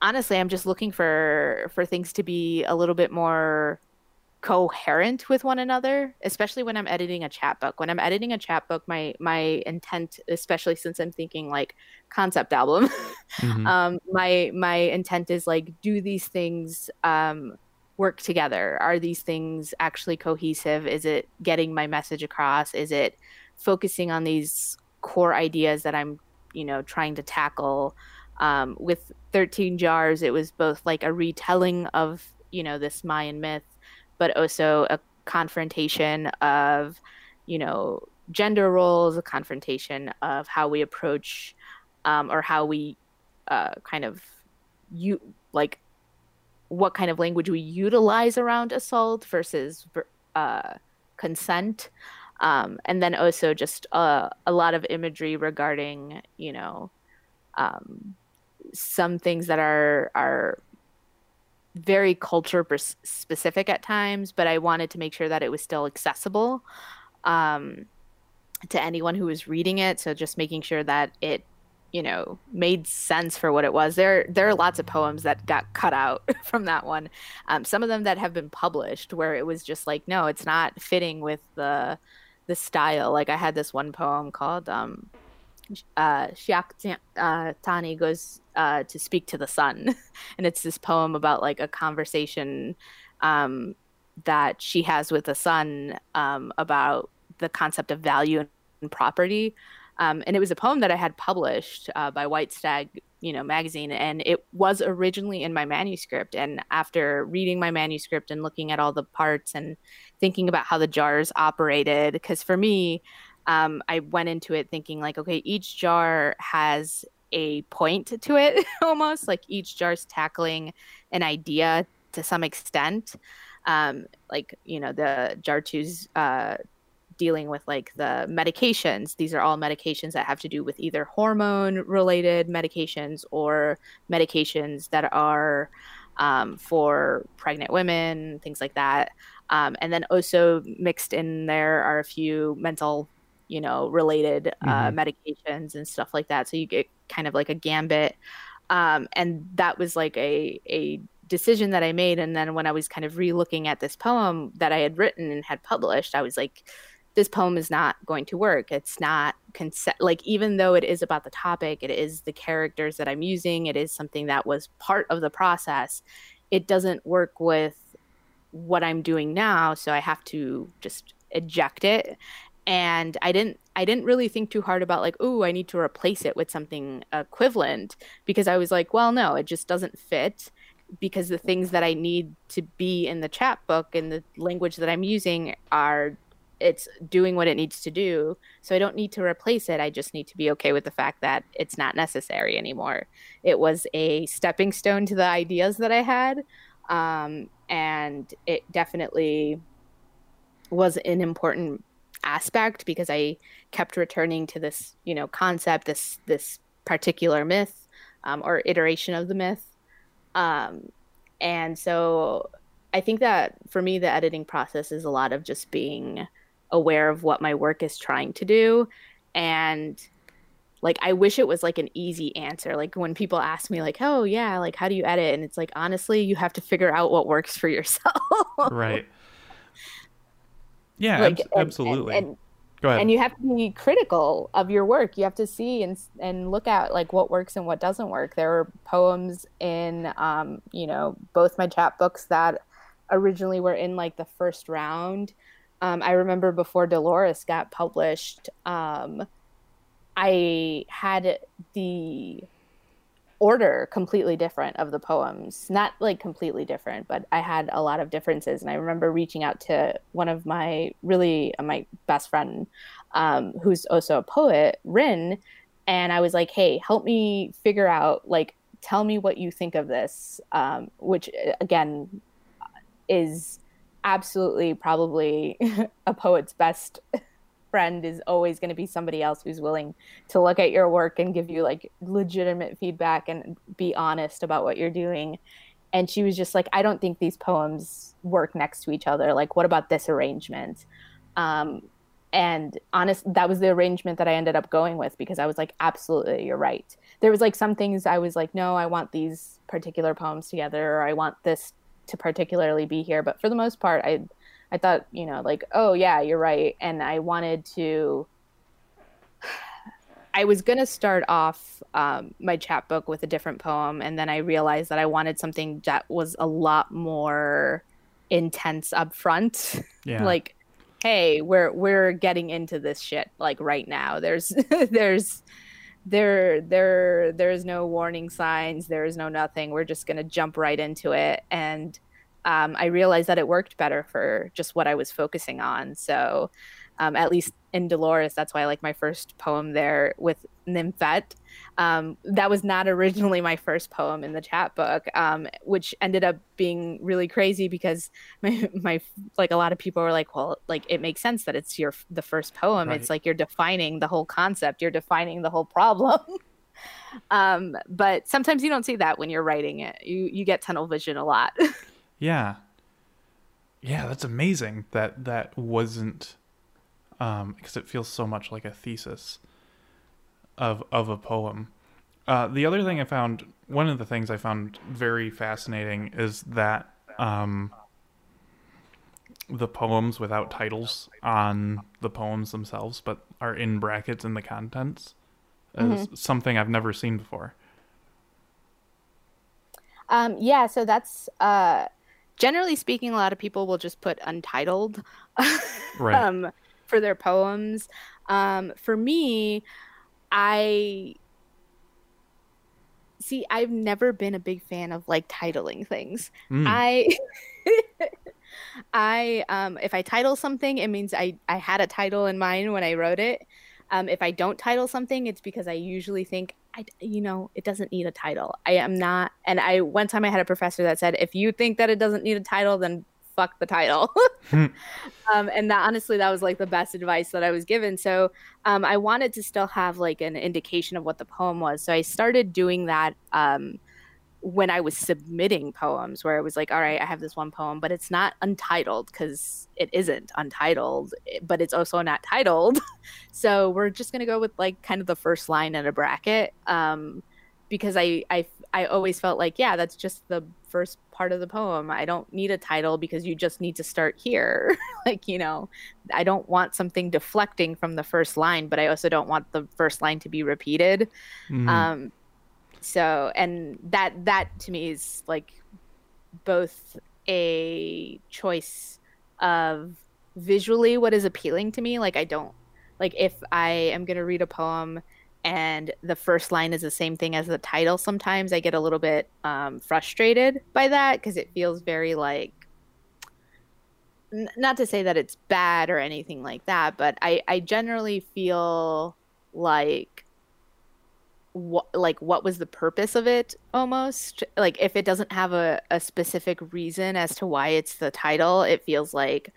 honestly, I'm just looking for for things to be a little bit more coherent with one another especially when i'm editing a chapbook when i'm editing a chapbook my my intent especially since i'm thinking like concept album mm-hmm. um my my intent is like do these things um work together? Are these things actually cohesive? Is it getting my message across? Is it focusing on these core ideas that I'm, you know, trying to tackle. Um, with 13 jars, it was both like a retelling of, you know, this Mayan myth, but also a confrontation of, you know, gender roles, a confrontation of how we approach um, or how we uh, kind of you like what kind of language we utilize around assault versus uh, consent. Um, and then also just uh, a lot of imagery regarding you know um, some things that are are very culture specific at times but i wanted to make sure that it was still accessible um, to anyone who was reading it. So just making sure that it you know made sense for what it was there there are lots of poems that got cut out from that one um, some of them that have been published where it was just like no it's not fitting with the the style. Like I had this one poem called um, uh, Shiak uh, Tani goes uh, to speak to the sun, and it's this poem about like a conversation um, that she has with the sun um, about the concept of value and property. Um, and it was a poem that I had published uh, by White Stag, you know, magazine, and it was originally in my manuscript. And after reading my manuscript and looking at all the parts and thinking about how the jars operated, because for me, um, I went into it thinking like, okay, each jar has a point to it, almost like each jar's tackling an idea to some extent. Um, like you know, the jar two's uh, dealing with like the medications. These are all medications that have to do with either hormone related medications or medications that are um, for pregnant women, things like that. Um, and then also mixed in there are a few mental, you know, related uh, mm-hmm. medications and stuff like that. So you get kind of like a gambit. Um, and that was like a, a decision that I made. And then when I was kind of re looking at this poem that I had written and had published, I was like, this poem is not going to work. It's not consent. Like, even though it is about the topic, it is the characters that I'm using, it is something that was part of the process. It doesn't work with what I'm doing now. So I have to just eject it. And I didn't I didn't really think too hard about like, oh, I need to replace it with something equivalent because I was like, well, no, it just doesn't fit because the things that I need to be in the chapbook and the language that I'm using are it's doing what it needs to do. So I don't need to replace it. I just need to be okay with the fact that it's not necessary anymore. It was a stepping stone to the ideas that I had. Um, and it definitely was an important aspect because I kept returning to this, you know, concept, this this particular myth um, or iteration of the myth. Um, and so I think that for me, the editing process is a lot of just being aware of what my work is trying to do. And like, I wish it was like an easy answer. Like, when people ask me, like, oh, yeah, like, how do you edit? And it's like, honestly, you have to figure out what works for yourself. right. Yeah, like, ab- absolutely. And, and, Go ahead. And you have to be critical of your work. You have to see and and look at like what works and what doesn't work. There are poems in, um, you know, both my chapbooks that originally were in like the first round. Um, I remember before Dolores got published, um, I had the order completely different of the poems. Not like completely different, but I had a lot of differences. And I remember reaching out to one of my really uh, my best friend, um, who's also a poet, Rin, and I was like, "Hey, help me figure out like." Tell me what you think of this, um, which uh, again is absolutely probably a poet's best friend is always going to be somebody else who's willing to look at your work and give you like legitimate feedback and be honest about what you're doing. And she was just like i don't think these poems work next to each other. Like what about this arrangement? Um, and honest that was the arrangement that i ended up going with because i was like absolutely you're right. There was like some things i was like no i want these particular poems together or i want this to particularly be here but for the most part i i thought you know like oh yeah you're right. And i wanted to i was going to start off um, my chapbook with a different poem. And then i realized that i wanted something that was a lot more intense up front. Yeah. like hey we're we're getting into this shit like right now. There's there's there there there's no warning signs there is no nothing. We're just going to jump right into it. And um, i realized that it worked better for just what i was focusing on. So um, at least in Dolores. That's why I like my first poem there with Nymphette. Um, that was not originally my first poem in the chapbook, um, which ended up being really crazy because my, my like a lot of people were like, well, like it makes sense that it's your the first poem. Right. It's like you're defining the whole concept, you're defining the whole problem. um, but sometimes you don't see that when you're writing it. You you get tunnel vision a lot. yeah. Yeah, that's amazing that that wasn't um, because it feels so much like a thesis of of a poem. Uh, the other thing I found, one of the things I found very fascinating is that um, the poems without titles on the poems themselves, but are in brackets in the contents, is mm-hmm. something I've never seen before. Um, yeah, so that's uh, generally speaking, a lot of people will just put untitled. right. um, for their poems. Um, for me, I see. I've never been a big fan of like titling things. Mm. I. I um, if I title something, it means I I had a title in mind when I wrote it. Um, if I don't title something, it's because I usually think I, you know, it doesn't need a title. I am not, and I one time I had a professor that said, if you think that it doesn't need a title, then fuck the title. Hmm. um, and that honestly, that was like the best advice that I was given. So um, I wanted to still have like an indication of what the poem was. So I started doing that um, when I was submitting poems, where it was like, all right, I have this one poem, but it's not untitled because it isn't untitled, but it's also not titled. so we're just gonna go with like kind of the first line in a bracket. Um, because I, I I always felt like yeah that's just the first part of the poem I don't need a title because you just need to start here. Like you know I don't want something deflecting from the first line but I also don't want the first line to be repeated. Mm-hmm. um so and that that to me is like both a choice of visually what is appealing to me. Like I don't like if I am going to read a poem and the first line is the same thing as the title. Sometimes i get a little bit um, frustrated by that because it feels very like n- not to say that it's bad or anything like that but i i generally feel like what like what was the purpose of it almost? Like if it doesn't have a, a specific reason as to why it's the title it feels like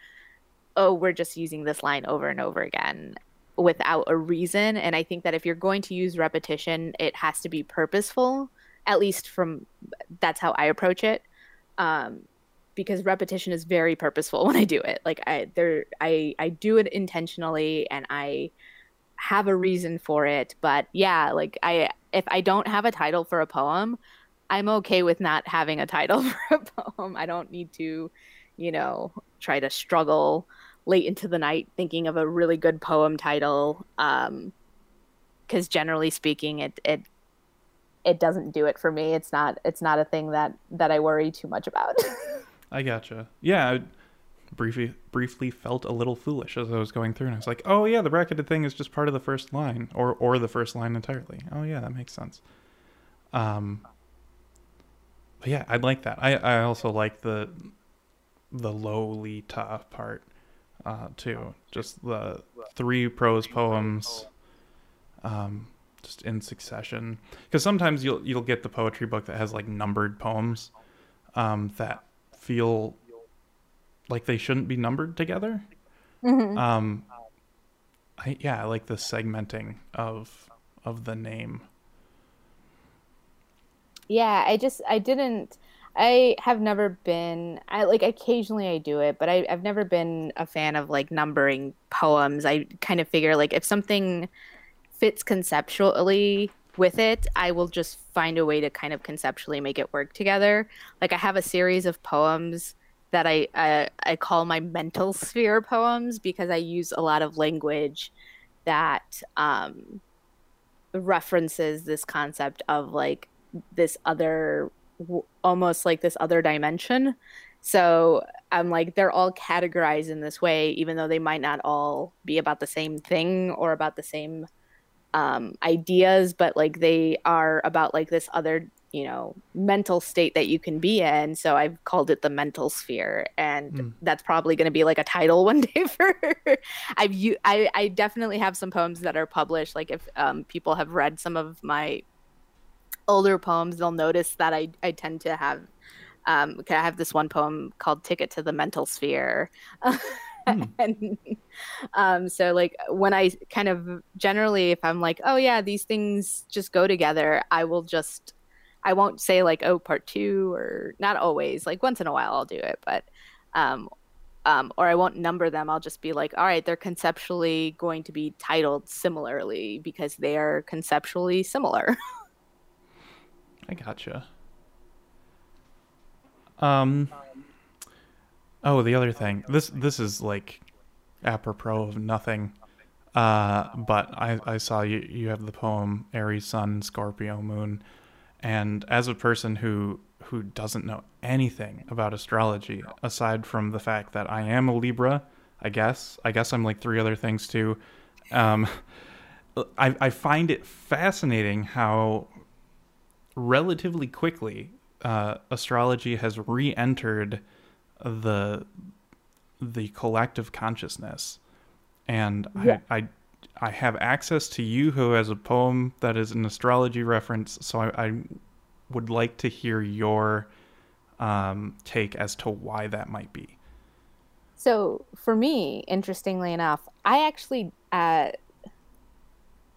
oh we're just using this line over and over again without a reason. And I think that if you're going to use repetition, it has to be purposeful. At least from that's how I approach it. um, because repetition is very purposeful when I do it. Like I there I I do it intentionally and I have a reason for it. But yeah, like I if I don't have a title for a poem, I'm okay with not having a title for a poem. I don't need to, you know, try to struggle late into the night thinking of a really good poem title. Um, because generally speaking, it it it doesn't do it for me. It's not it's not a thing that that I worry too much about. I gotcha. Yeah, I briefly briefly felt a little foolish as I was going through, and I was like, "Oh yeah, the bracketed thing is just part of the first line, or or the first line entirely." Oh yeah, that makes sense. Um, but yeah, I'd like that. I I also like the the Lolita part uh, too. Just the three prose poems, um, just in succession. Because sometimes you'll you'll get the poetry book that has like numbered poems, um, that feel like they shouldn't be numbered together. Mhm. Um, I yeah, I like the segmenting of of the name. Yeah, I just I didn't I have never been I like occasionally I do it, but I, I've never been a fan of like numbering poems. I kind of figure like if something fits conceptually with it, I will just find a way to kind of conceptually make it work together. Like I have a series of poems that I I, I call my mental sphere poems because I use a lot of language that um, references this concept of like this other w- almost like this other dimension so i'm like they're all categorized in this way even though they might not all be about the same thing or about the same um, ideas but like they are about like this other you know mental state that you can be in so i've called it the mental sphere and Hmm. that's probably going to be like a title one day for i've I, I definitely have some poems that are published like if um, people have read some of my older poems they'll notice that i, I tend to have um, I have this one poem called "Ticket to the Mental Sphere," Hmm. and um, so like when I kind of generally, if I'm like, oh yeah, these things just go together, I will just, I won't say like, oh, part two, or not always. Like once in a while, I'll do it, but, um, um, or I won't number them. I'll just be like, all right, they're conceptually going to be titled similarly because they are conceptually similar. I gotcha. Um. Oh, the other thing. This this is like apropos of nothing. Uh, but I I saw you you have the poem Aries Sun Scorpio Moon, and as a person who who doesn't know anything about astrology aside from the fact that I am a Libra, I guess I guess I'm like three other things too. Um, I I find it fascinating how relatively quickly, uh, astrology has re-entered the the collective consciousness, and Yeah. I, I I have access to you who has a poem that is an astrology reference, so I, I would like to hear your um, take as to why that might be. So for me, interestingly enough, I actually uh,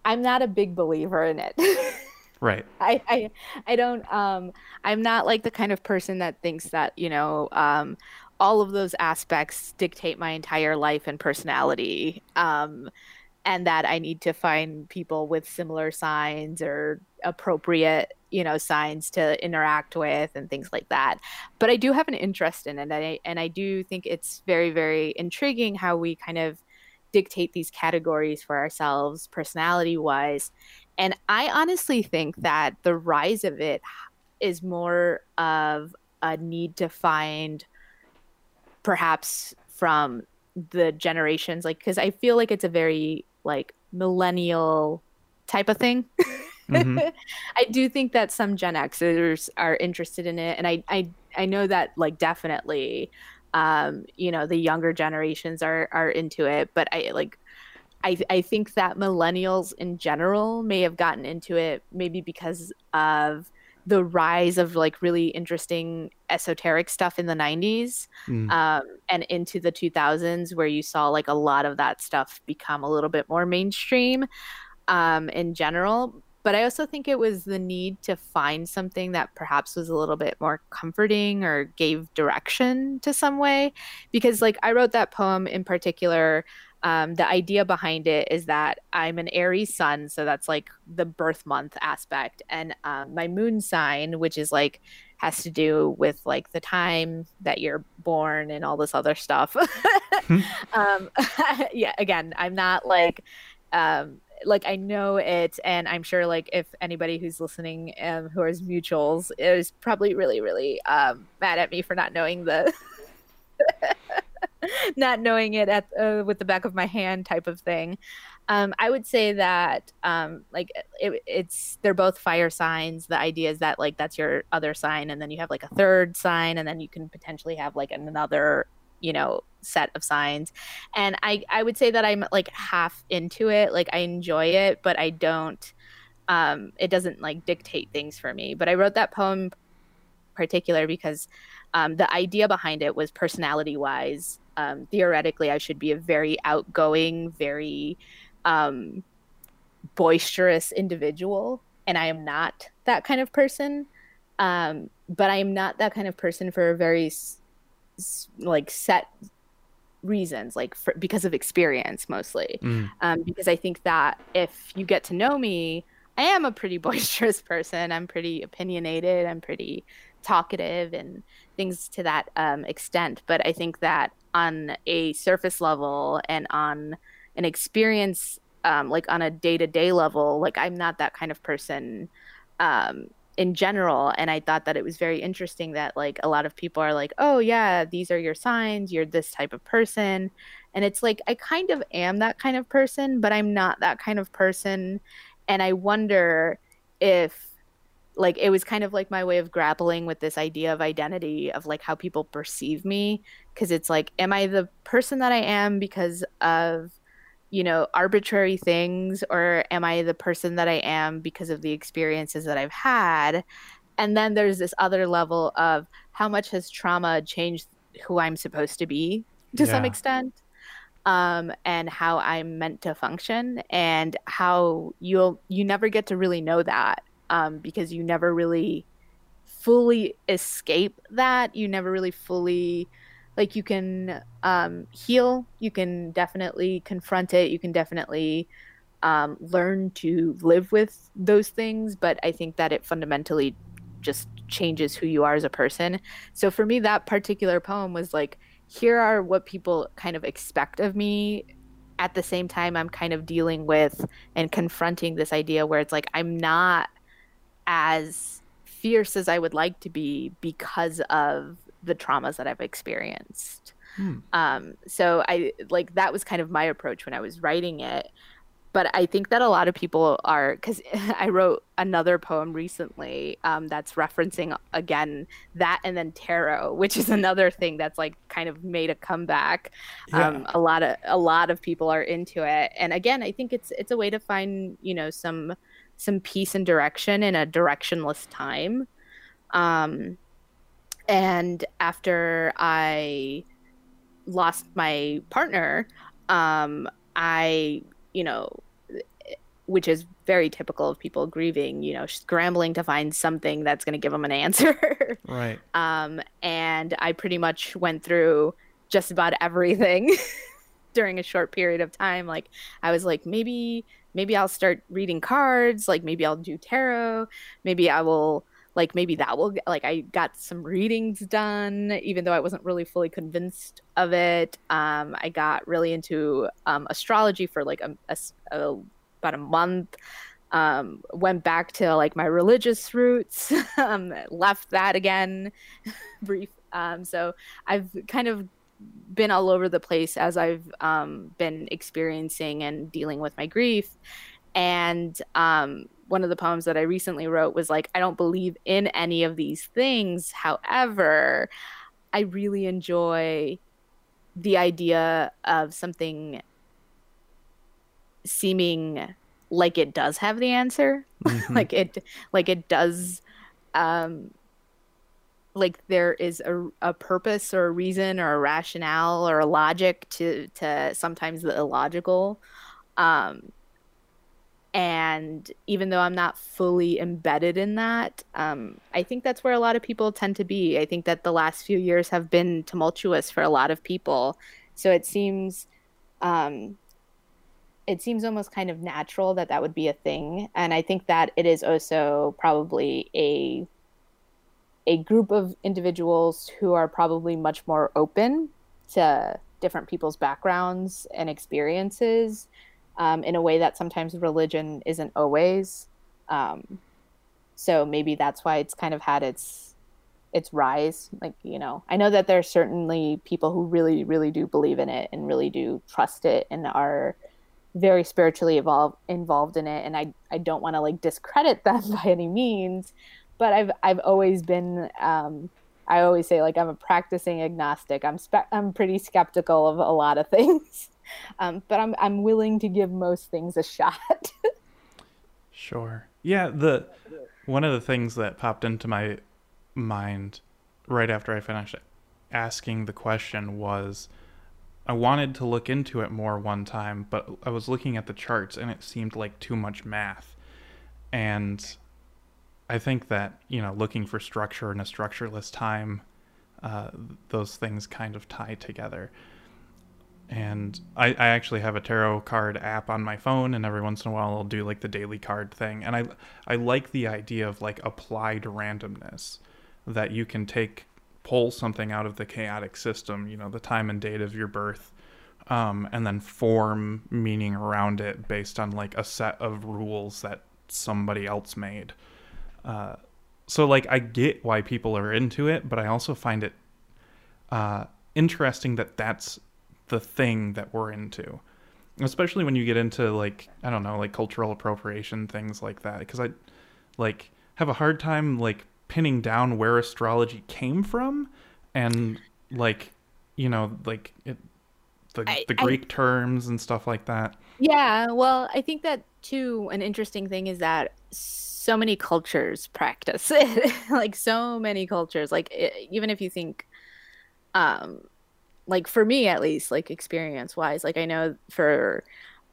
I'm not a big believer in it. Right. I, I I don't um I'm not like the kind of person that thinks that, you know, um all of those aspects dictate my entire life and personality. Um and that I need to find people with similar signs or appropriate, you know, signs to interact with and things like that. But I do have an interest in it and I and I do think it's very very intriguing how we kind of dictate these categories for ourselves personality wise and I honestly think that the rise of it is more of a need to find perhaps from the generations like because I feel like it's a very like millennial type of thing. Mhm. I do think that some Gen Xers are interested in it and I I I know that like definitely um you know the younger generations are are into it but I like I, I think that millennials in general may have gotten into it maybe because of the rise of like really interesting esoteric stuff in the 90s Mm. um, and into the 2000s where you saw like a lot of that stuff become a little bit more mainstream um, in general but I also think it was the need to find something that perhaps was a little bit more comforting or gave direction to some way. Because, like, I wrote that poem in particular. Um, the idea behind it is that I'm an Aries sun, so that's like the birth month aspect, and um, my moon sign, which is like has to do with like the time that you're born and all this other stuff. hmm. um, yeah, again, I'm not like um, like I know it, and I'm sure like if anybody who's listening um, who is mutuals is probably really really um, mad at me for not knowing the not knowing it at uh, with the back of my hand type of thing. Um, I would say that um, like it, it's they're both fire signs. The idea is that like that's your other sign, and then you have like a third sign, and then you can potentially have like another you know set of signs and i i would say that i'm like half into it like i enjoy it but i don't um it doesn't like dictate things for me but i wrote that poem particular because um, the idea behind it was personality wise um, theoretically i should be a very outgoing very um, boisterous individual and i am not that kind of person. Um, but i am not that kind of person for a very like set reasons like for, because of experience mostly. Mm. um, because i think that if you get to know me i am a pretty boisterous person. I'm pretty opinionated. I'm pretty talkative and things to that um, extent but i think that on a surface level and on an experience um, like on a day-to-day level like i'm not that kind of person um, in general. And i thought that it was very interesting that like a lot of people are like oh yeah these are your signs. You're this type of person. And it's like i kind of am that kind of person but i'm not that kind of person. And i wonder if like it was kind of like my way of grappling with this idea of identity of like how people perceive me because it's like am i the person that i am because of you know, arbitrary things or am I the person that I am because of the experiences that I've had? And then there's this other level of how much has trauma changed who I'm supposed to be to yeah. some extent. Um, and how I'm meant to function and how you'll you never get to really know that um, because you never really fully escape that. You never really fully like you can um, heal. You can definitely confront it. You can definitely um, learn to live with those things but i think that it fundamentally just changes who you are as a person. So for me that particular poem was like here are what people kind of expect of me. At the same time i'm kind of dealing with and confronting this idea where it's like i'm not as fierce as i would like to be because of the traumas that I've experienced. Hmm. Um, so I like that was kind of my approach when I was writing it. But I think that a lot of people are because I wrote another poem recently um, that's referencing again that and then tarot, which is another thing that's like kind of made a comeback. Yeah. Um, a lot of a lot of people are into it, and again, I think it's it's a way to find you know some some peace and direction in a directionless time. Um, and after I lost my partner, um, I, you know, which is very typical of people grieving, you know, scrambling to find something that's going to give them an answer. right. Um, and I pretty much went through just about everything during a short period of time. Like, I was like, maybe, maybe I'll start reading cards. Like, maybe I'll do tarot. Maybe I will like maybe that will like i got some readings done even though i wasn't really fully convinced of it um, i got really into um, astrology for like a, a, a, about a month um, went back to like my religious roots um, left that again brief um, so i've kind of been all over the place as i've um, been experiencing and dealing with my grief and one of the poems that I recently wrote was like, I don't believe in any of these things. However, I really enjoy the idea of something seeming like it does have the answer. Mm-hmm. like it like it does um like there is a, a purpose or a reason or a rationale or a logic to to sometimes the illogical um and even though I'm not fully embedded in that, um, I think that's where a lot of people tend to be. I think that the last few years have been tumultuous for a lot of people. So it seems, um, it seems almost kind of natural that that would be a thing. And I think that it is also probably a a group of individuals who are probably much more open to different people's backgrounds and experiences um, in a way that sometimes religion isn't always. Um, so maybe that's why it's kind of had its its rise. Like you know, I know that there are certainly people who really, really do believe in it and really do trust it and are very spiritually evolved involved in it. And I I don't want to like discredit them by any means, but I've I've always been. Um, I always say like I'm a practicing agnostic. I'm spe- I'm pretty skeptical of a lot of things um, but I'm I'm willing to give most things a shot. sure. Yeah. The one of the things that popped into my mind right after I finished asking the question was I wanted to look into it more one time, but I was looking at the charts and it seemed like too much math. And I think that, you know, looking for structure in a structureless time, uh, those things kind of tie together. And I, I actually have a tarot card app on my phone and every once in a while i'll do like the daily card thing. And i i like the idea of like applied randomness that you can take pull something out of the chaotic system you know the time and date of your birth um, and then form meaning around it based on like a set of rules that somebody else made uh, so like i get why people are into it but i also find it uh, interesting that that's the thing that we're into. Especially when you get into like i don't know like cultural appropriation things like that because i like have a hard time like pinning down where astrology came from and like you know like it the, I, the greek I, terms and stuff like that. Yeah well i think that too an interesting thing is that so many cultures practice it like so many cultures like it, even if you think um like for me at least like experience wise like i know for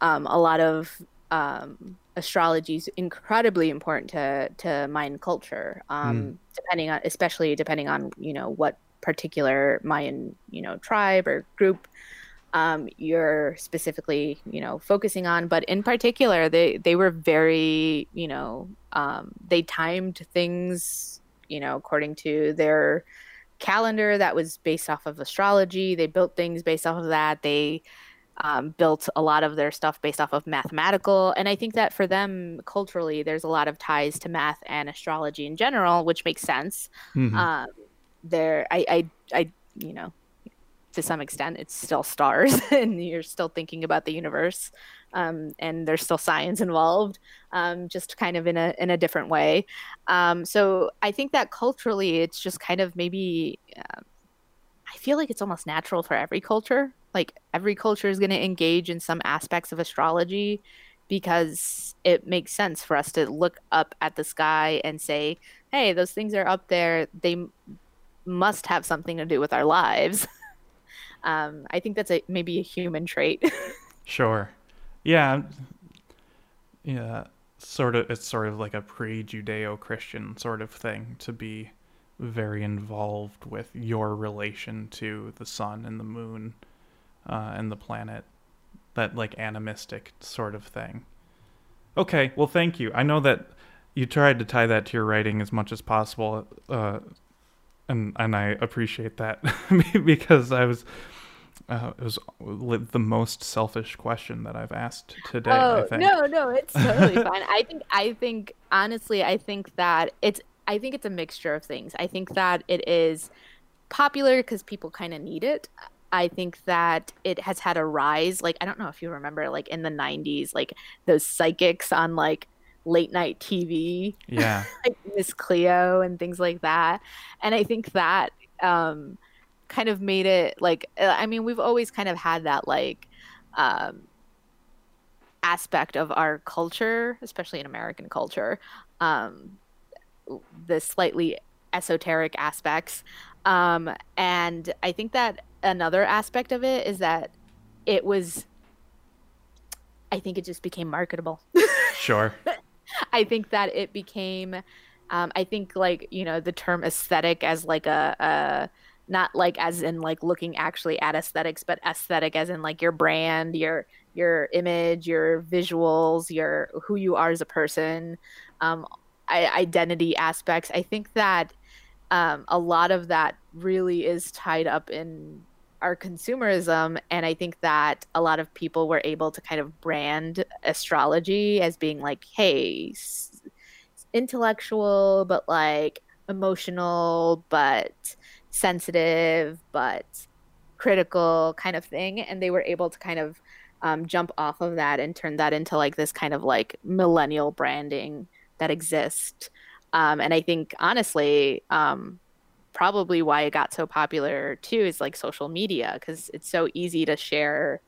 um, a lot of um, astrology is incredibly important to to Mayan culture. Um, mm. Depending on, especially depending on you know what particular Mayan you know tribe or group um, you're specifically you know focusing on. But in particular, they they were very you know um, they timed things you know according to their calendar that was based off of astrology. They built things based off of that. They um, built a lot of their stuff based off of mathematical. And I think that for them culturally, there's a lot of ties to math and astrology in general, which makes sense. Mm-hmm. Um, there, I, I, I, you know, to some extent, it's still stars, and you're still thinking about the universe um, and there's still science involved, um, just kind of in a in a different way. Um, so I think that culturally, it's just kind of maybe. Uh, I feel like it's almost natural for every culture. Like every culture is going to engage in some aspects of astrology because it makes sense for us to look up at the sky and say, "Hey, those things are up there. They must have something to do with our lives." um, I think that's a maybe a human trait. sure. Yeah. Yeah. Sort of, it's sort of like a pre Judeo Christian sort of thing to be very involved with your relation to the sun and the moon uh, and the planet. That like animistic sort of thing. Okay, well, thank you. I know that you tried to tie that to your writing as much as possible, uh, and and I appreciate that because I was uh, it was the most selfish question that I've asked today. Oh no, no, it's totally fine. I think I think honestly, I think that it's I think it's a mixture of things. I think that it is popular because people kind of need it. I think that it has had a rise. Like I don't know if you remember, like in the '90s, like those psychics on like late night TV, yeah, like Miss Cleo and things like that. And I think that um, kind of made it like uh, I mean we've always kind of had that like um, aspect of our culture, especially in American culture, um, the slightly esoteric aspects. Um, and I think that another aspect of it is that it was, I think it just became marketable. Sure. I think that it became, um, I think like you know the term aesthetic as like a, a not like as in like looking actually at aesthetics, but aesthetic as in like your brand, your your image, your visuals, your who you are as a person, um, identity aspects. I think that um, a lot of that really is tied up in our consumerism and i think that a lot of people were able to kind of brand astrology as being like hey intellectual but like emotional but sensitive but critical kind of thing. And they were able to kind of um, jump off of that and turn that into like this kind of like millennial branding that exists. Um, and i think honestly um, probably why it got so popular too is like social media because it's so easy to share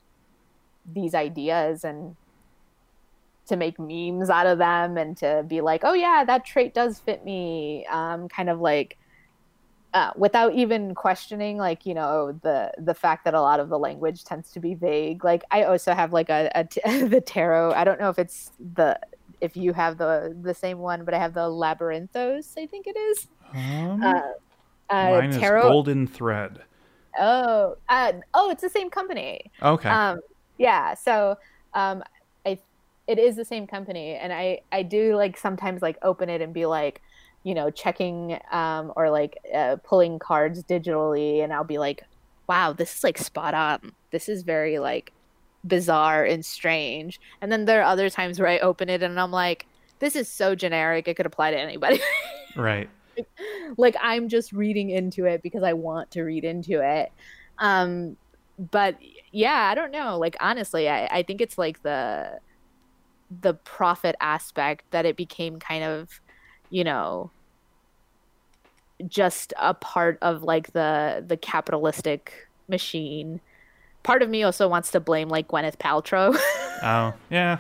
these ideas and to make memes out of them and to be like oh yeah that trait does fit me um, kind of like uh, without even questioning like you know the the fact that a lot of the language tends to be vague. Like i also have like a, a t- the tarot. I don't know if it's the if you have the the same one but i have the labyrinthos i think it is. Um, uh, uh, Mine tarot... is Golden Thread. Oh, uh, oh, it's the same company. Okay. Um, yeah. So, um, I, it is the same company, and I, I do like sometimes like open it and be like, you know, checking, um, or like uh, pulling cards digitally, and I'll be like, wow, this is like spot on. This is very like bizarre and strange. And then there are other times where I open it and I'm like, this is so generic. It could apply to anybody. right like I'm just reading into it because I want to read into it. Um, but yeah, I don't know. Like honestly, I, I think it's like the the profit aspect that it became kind of, you know, just a part of like the the capitalistic machine. Part of me also wants to blame like Gwyneth Paltrow. oh, yeah.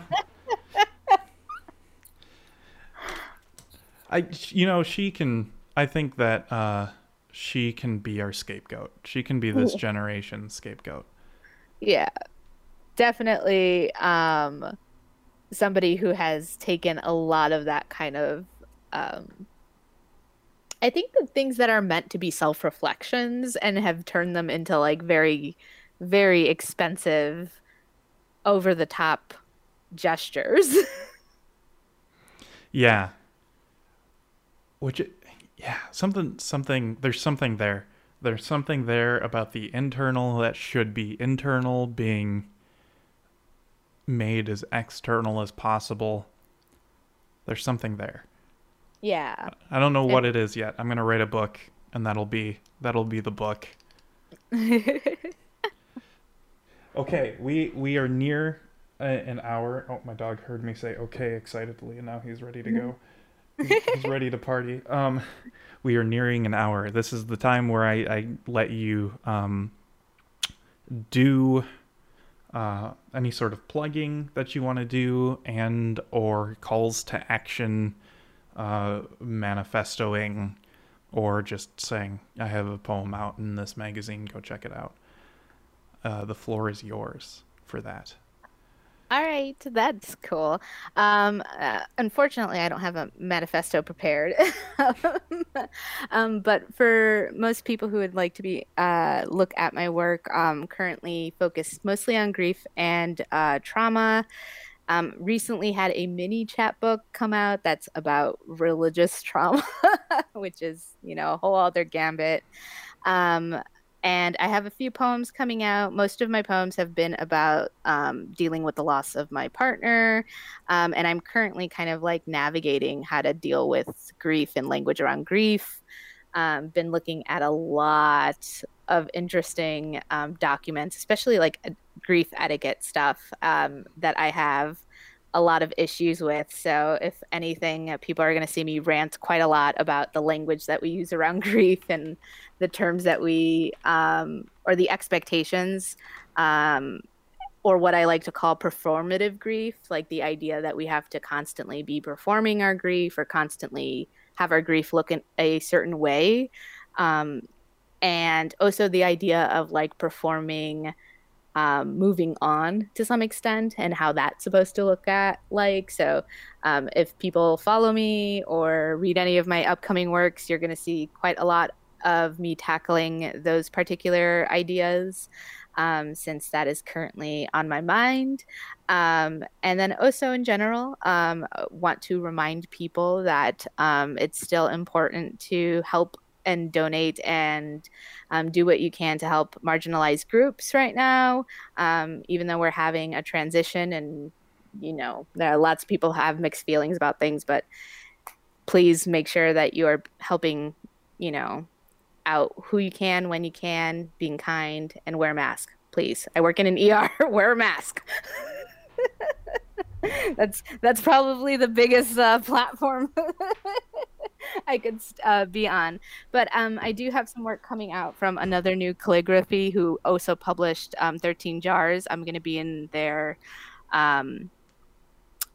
I you know, she can I think that uh, she can be our scapegoat. She can be this generation scapegoat. Yeah, definitely. Um, somebody who has taken a lot of that kind of. Um, I think the things that are meant to be self reflections and have turned them into like very, very expensive, over the top gestures. yeah. Which yeah, something something there's something there. There's something there about the internal that should be internal being made as external as possible. There's something there. Yeah. I don't know what it is yet. I'm going to write a book and that'll be that'll be the book. okay, we we are near a, an hour. Oh, my dog heard me say okay excitedly and now he's ready to go. he's ready to party. Um, we are nearing an hour. This is the time where I, I let you um, do uh, any sort of plugging that you want to do and or calls to action, uh, manifestoing, or just saying I have a poem out in this magazine. Go check it out. Uh, the floor is yours for that. All right, that's cool. Um, uh, unfortunately, I don't have a manifesto prepared. um, but for most people who would like to be uh, look at my work, um, currently focused mostly on grief and uh, trauma. Um, recently had a mini chapbook come out that's about religious trauma, which is you know a whole other gambit. Um, and I have a few poems coming out. Most of my poems have been about um, dealing with the loss of my partner. Um, and I'm currently kind of like navigating how to deal with grief and language around grief. Um, been looking at a lot of interesting um, documents, especially like grief etiquette stuff um, that I have a lot of issues with. So, if anything, uh, people are going to see me rant quite a lot about the language that we use around grief and the terms that we, um, or the expectations, um, or what I like to call performative grief, like the idea that we have to constantly be performing our grief or constantly have our grief look in a certain way. Um, and also the idea of like performing um, moving on to some extent and how that's supposed to look at like so um, if people follow me or read any of my upcoming works you're going to see quite a lot of me tackling those particular ideas um, since that is currently on my mind. Um, and then also in general um, want to remind people that um, it's still important to help and donate and um, do what you can to help marginalized groups right now. Um, even though we're having a transition, and you know, there are lots of people have mixed feelings about things, but please make sure that you are helping, you know, out who you can when you can, being kind, and wear a mask. Please, I work in an ER. wear a mask. that's that's probably the biggest uh, platform I could uh, be on. But um, I do have some work coming out from another new calligraphy who also published um, 13 Jars. I'm going to be in their um,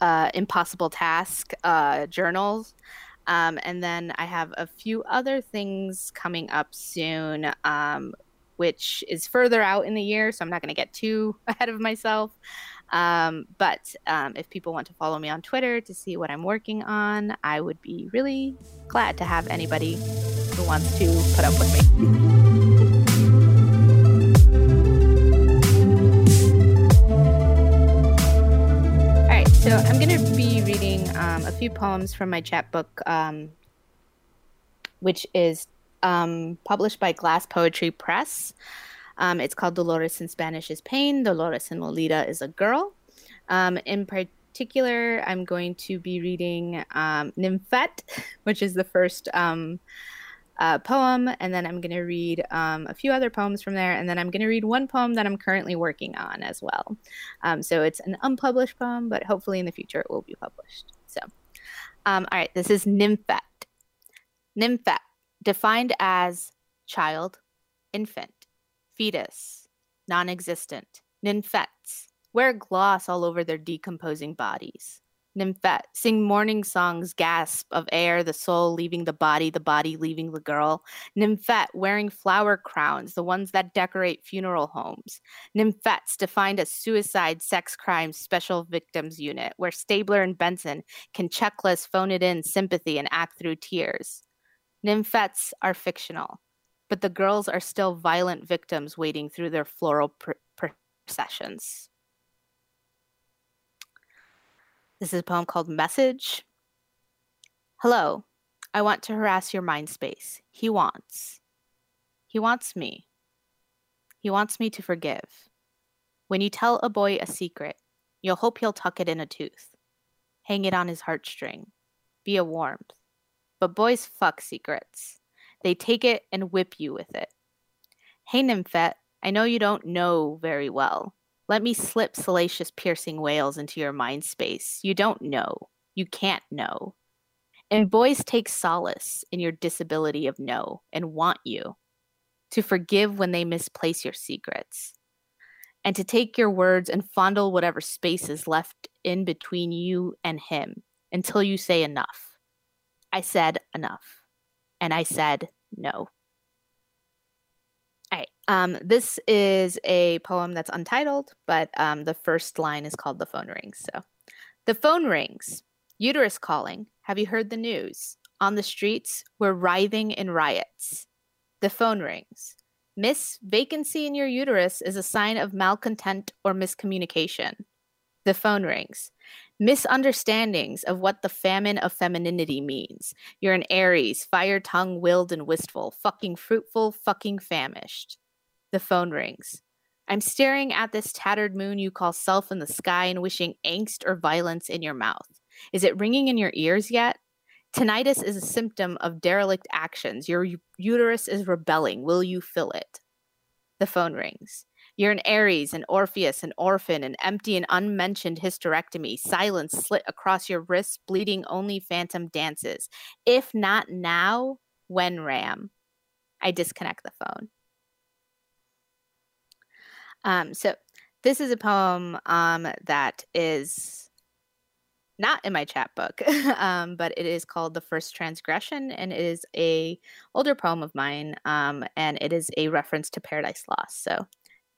uh, Impossible Task uh, journals. Um, and then I have a few other things coming up soon, um, which is further out in the year. So I'm not going to get too ahead of myself. Um, but um, if people want to follow me on Twitter to see what I'm working on, I would be really glad to have anybody who wants to put up with me. All right, so I'm going to be reading um, a few poems from my chapbook, um, which is um, published by Glass Poetry Press. Um, it's called Dolores in Spanish is Pain. Dolores in Lolita is a girl. Um, in particular, I'm going to be reading um, Nymphet, which is the first um, uh, poem, and then I'm going to read um, a few other poems from there, and then I'm going to read one poem that I'm currently working on as well. Um, so it's an unpublished poem, but hopefully in the future it will be published. So, all right, this is Nymphet. Nymphet, defined as child, infant fetus, non existent, nymphets, wear gloss all over their decomposing bodies. Nymphet, sing morning songs, gasp of air, the soul leaving the body, the body leaving the girl. Nymphet, wearing flower crowns, the ones that decorate funeral homes. Nymphets, defined as suicide, sex crimes, special victims unit, where Stabler and Benson can checklist, phone it in, sympathy, and act through tears. Nymphets are fictional but the girls are still violent victims wading through their floral pr- processions. This is a poem called Message. Hello, I want to harass your mind space. He wants. He wants me. He wants me to forgive. When you tell a boy a secret, you'll hope he'll tuck it in a tooth, hang it on his heartstring, be a warmth. But boys fuck secrets. They take it and whip you with it. Hey, Nymphet, I know you don't know very well. Let me slip salacious piercing wails into your mind space. You don't know. You can't know. And boys take solace in your disability of no and want you to forgive when they misplace your secrets and to take your words and fondle whatever space is left in between you and him until you say enough. I said enough. And I said, no. All right. Um, this is a poem that's untitled, but um, the first line is called The Phone Rings. So, The phone rings. Uterus calling. Have you heard the news? On the streets, we're writhing in riots. The phone rings. Miss, vacancy in your uterus is a sign of malcontent or miscommunication. The phone rings misunderstandings of what the famine of femininity means. You're an Aries, fire tongue, willed and wistful, fucking fruitful, fucking famished. The phone rings. I'm staring at this tattered moon you call self in the sky and wishing angst or violence in your mouth. Is it ringing in your ears yet? Tinnitus is a symptom of derelict actions. Your uterus is rebelling. Will you fill it? The phone rings. You're an Aries, an Orpheus, an orphan, an empty and unmentioned hysterectomy, silence slit across your wrists, bleeding only phantom dances. If not now, when Ram? I disconnect the phone. Um, so this is a poem um, that is not in my chapbook, um, but it is called "The First Transgression," and it is a older poem of mine, um, and it is a reference to Paradise Lost. So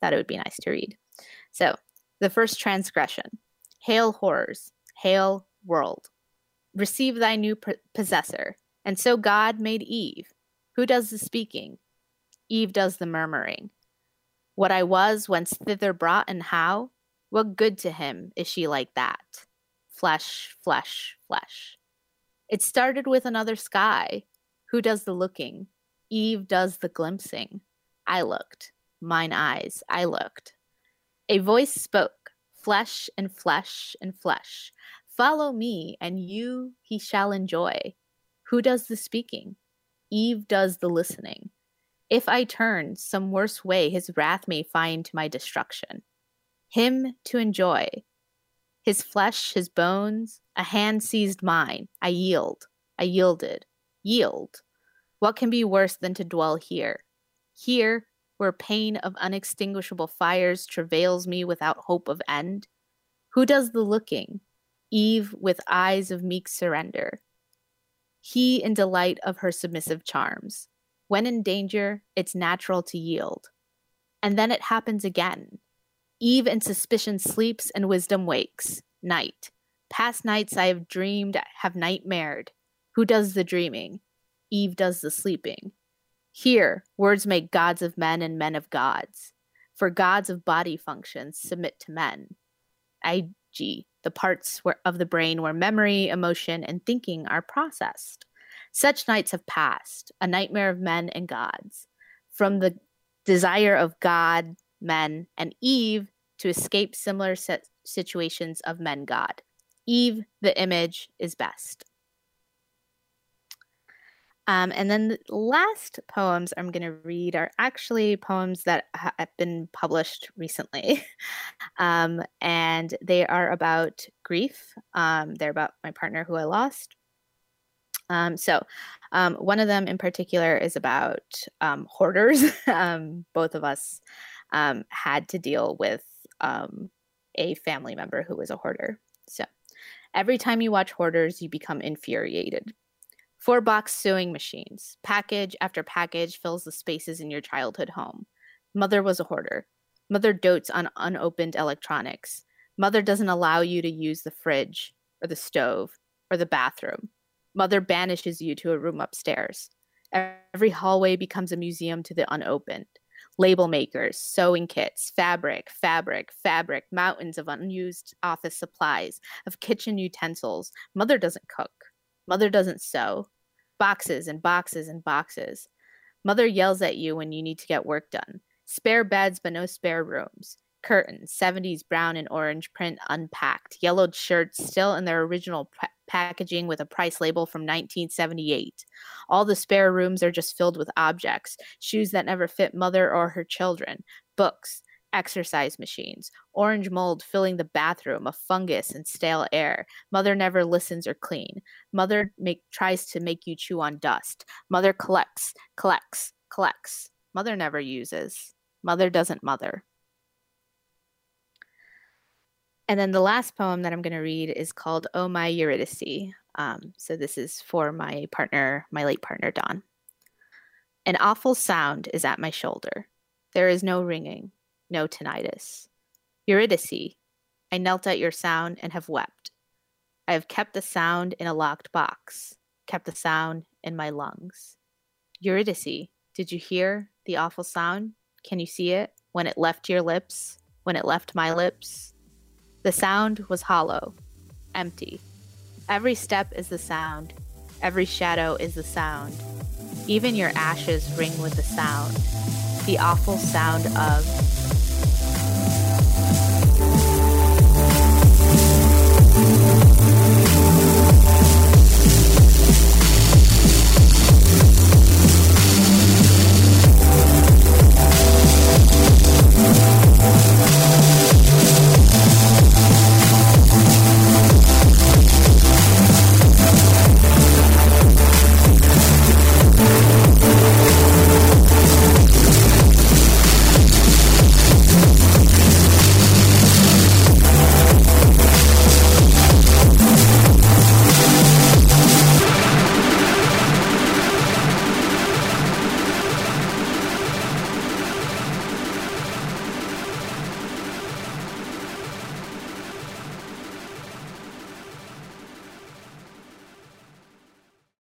thought it would be nice to read. So, the first transgression Hail horrors, hail world. Receive thy new possessor. And so God made Eve. Who does the speaking? Eve does the murmuring. What I was, whence thither brought, and how? What good to him is she like that? Flesh, flesh, flesh. It started with another sky. Who does the looking? Eve does the glimpsing. I looked, mine eyes, I looked. A voice spoke, flesh and flesh and flesh. Follow me, and you he shall enjoy. Who does the speaking? Eve does the listening. If I turn some worse way, his wrath may find to my destruction. Him to enjoy. His flesh, his bones, a hand seized mine. I yield. I yielded. Yield. What can be worse than to dwell here? Here, where pain of unextinguishable fires travails me without hope of end? Who does the looking? Eve with eyes of meek surrender. He in delight of her submissive charms. When in danger, it's natural to yield. And then it happens again. Eve in suspicion sleeps and wisdom wakes. Night. Past nights I have dreamed, have nightmared. Who does the dreaming? Eve does the sleeping. Here, words make gods of men and men of gods. For gods of body functions submit to men. IG, the parts where, of the brain where memory, emotion, and thinking are processed. Such nights have passed, a nightmare of men and gods, from the desire of God, men, and Eve to escape similar situations of men God. Eve, the image, is best. Um, and then the last poems I'm going to read are actually poems that have been published recently. um, and they are about grief. Um, they're about my partner who I lost. Um, so, um, one of them in particular is about um, hoarders. Both of us had to deal with a family member who was a hoarder. So, every time you watch Hoarders, you become infuriated. Four box sewing machines, package after package fills the spaces in your childhood home. Mother was a hoarder. Mother dotes on unopened electronics. Mother doesn't allow you to use the fridge or the stove or the bathroom. Mother banishes you to a room upstairs. Every hallway becomes a museum to the unopened. Label makers, sewing kits, fabric, fabric, fabric, mountains of unused office supplies, of kitchen utensils. Mother doesn't cook. Mother doesn't sew. Boxes and boxes and boxes. Mother yells at you when you need to get work done. Spare beds, but no spare rooms curtains, 70s brown and orange print unpacked, yellowed shirts still in their original pa- packaging with a price label from 1978. All the spare rooms are just filled with objects, shoes that never fit mother or her children, books, exercise machines, orange mold filling the bathroom of fungus and stale air. Mother never listens or clean. Mother make, tries to make you chew on dust. Mother collects, collects, collects. Mother never uses. Mother doesn't mother. And then the last poem that I'm going to read is called Oh My Eurydice. Um, so this is for my partner, my late partner, Don. An awful sound is at my shoulder. There is no ringing, no tinnitus. Eurydice, I knelt at your sound and have wept. I have kept the sound in a locked box, kept the sound in my lungs. Eurydice, did you hear the awful sound? Can you see it when it left your lips, when it left my lips? The sound was hollow, empty. Every step is the sound, every shadow is the sound. Even your ashes ring with the sound, the awful sound of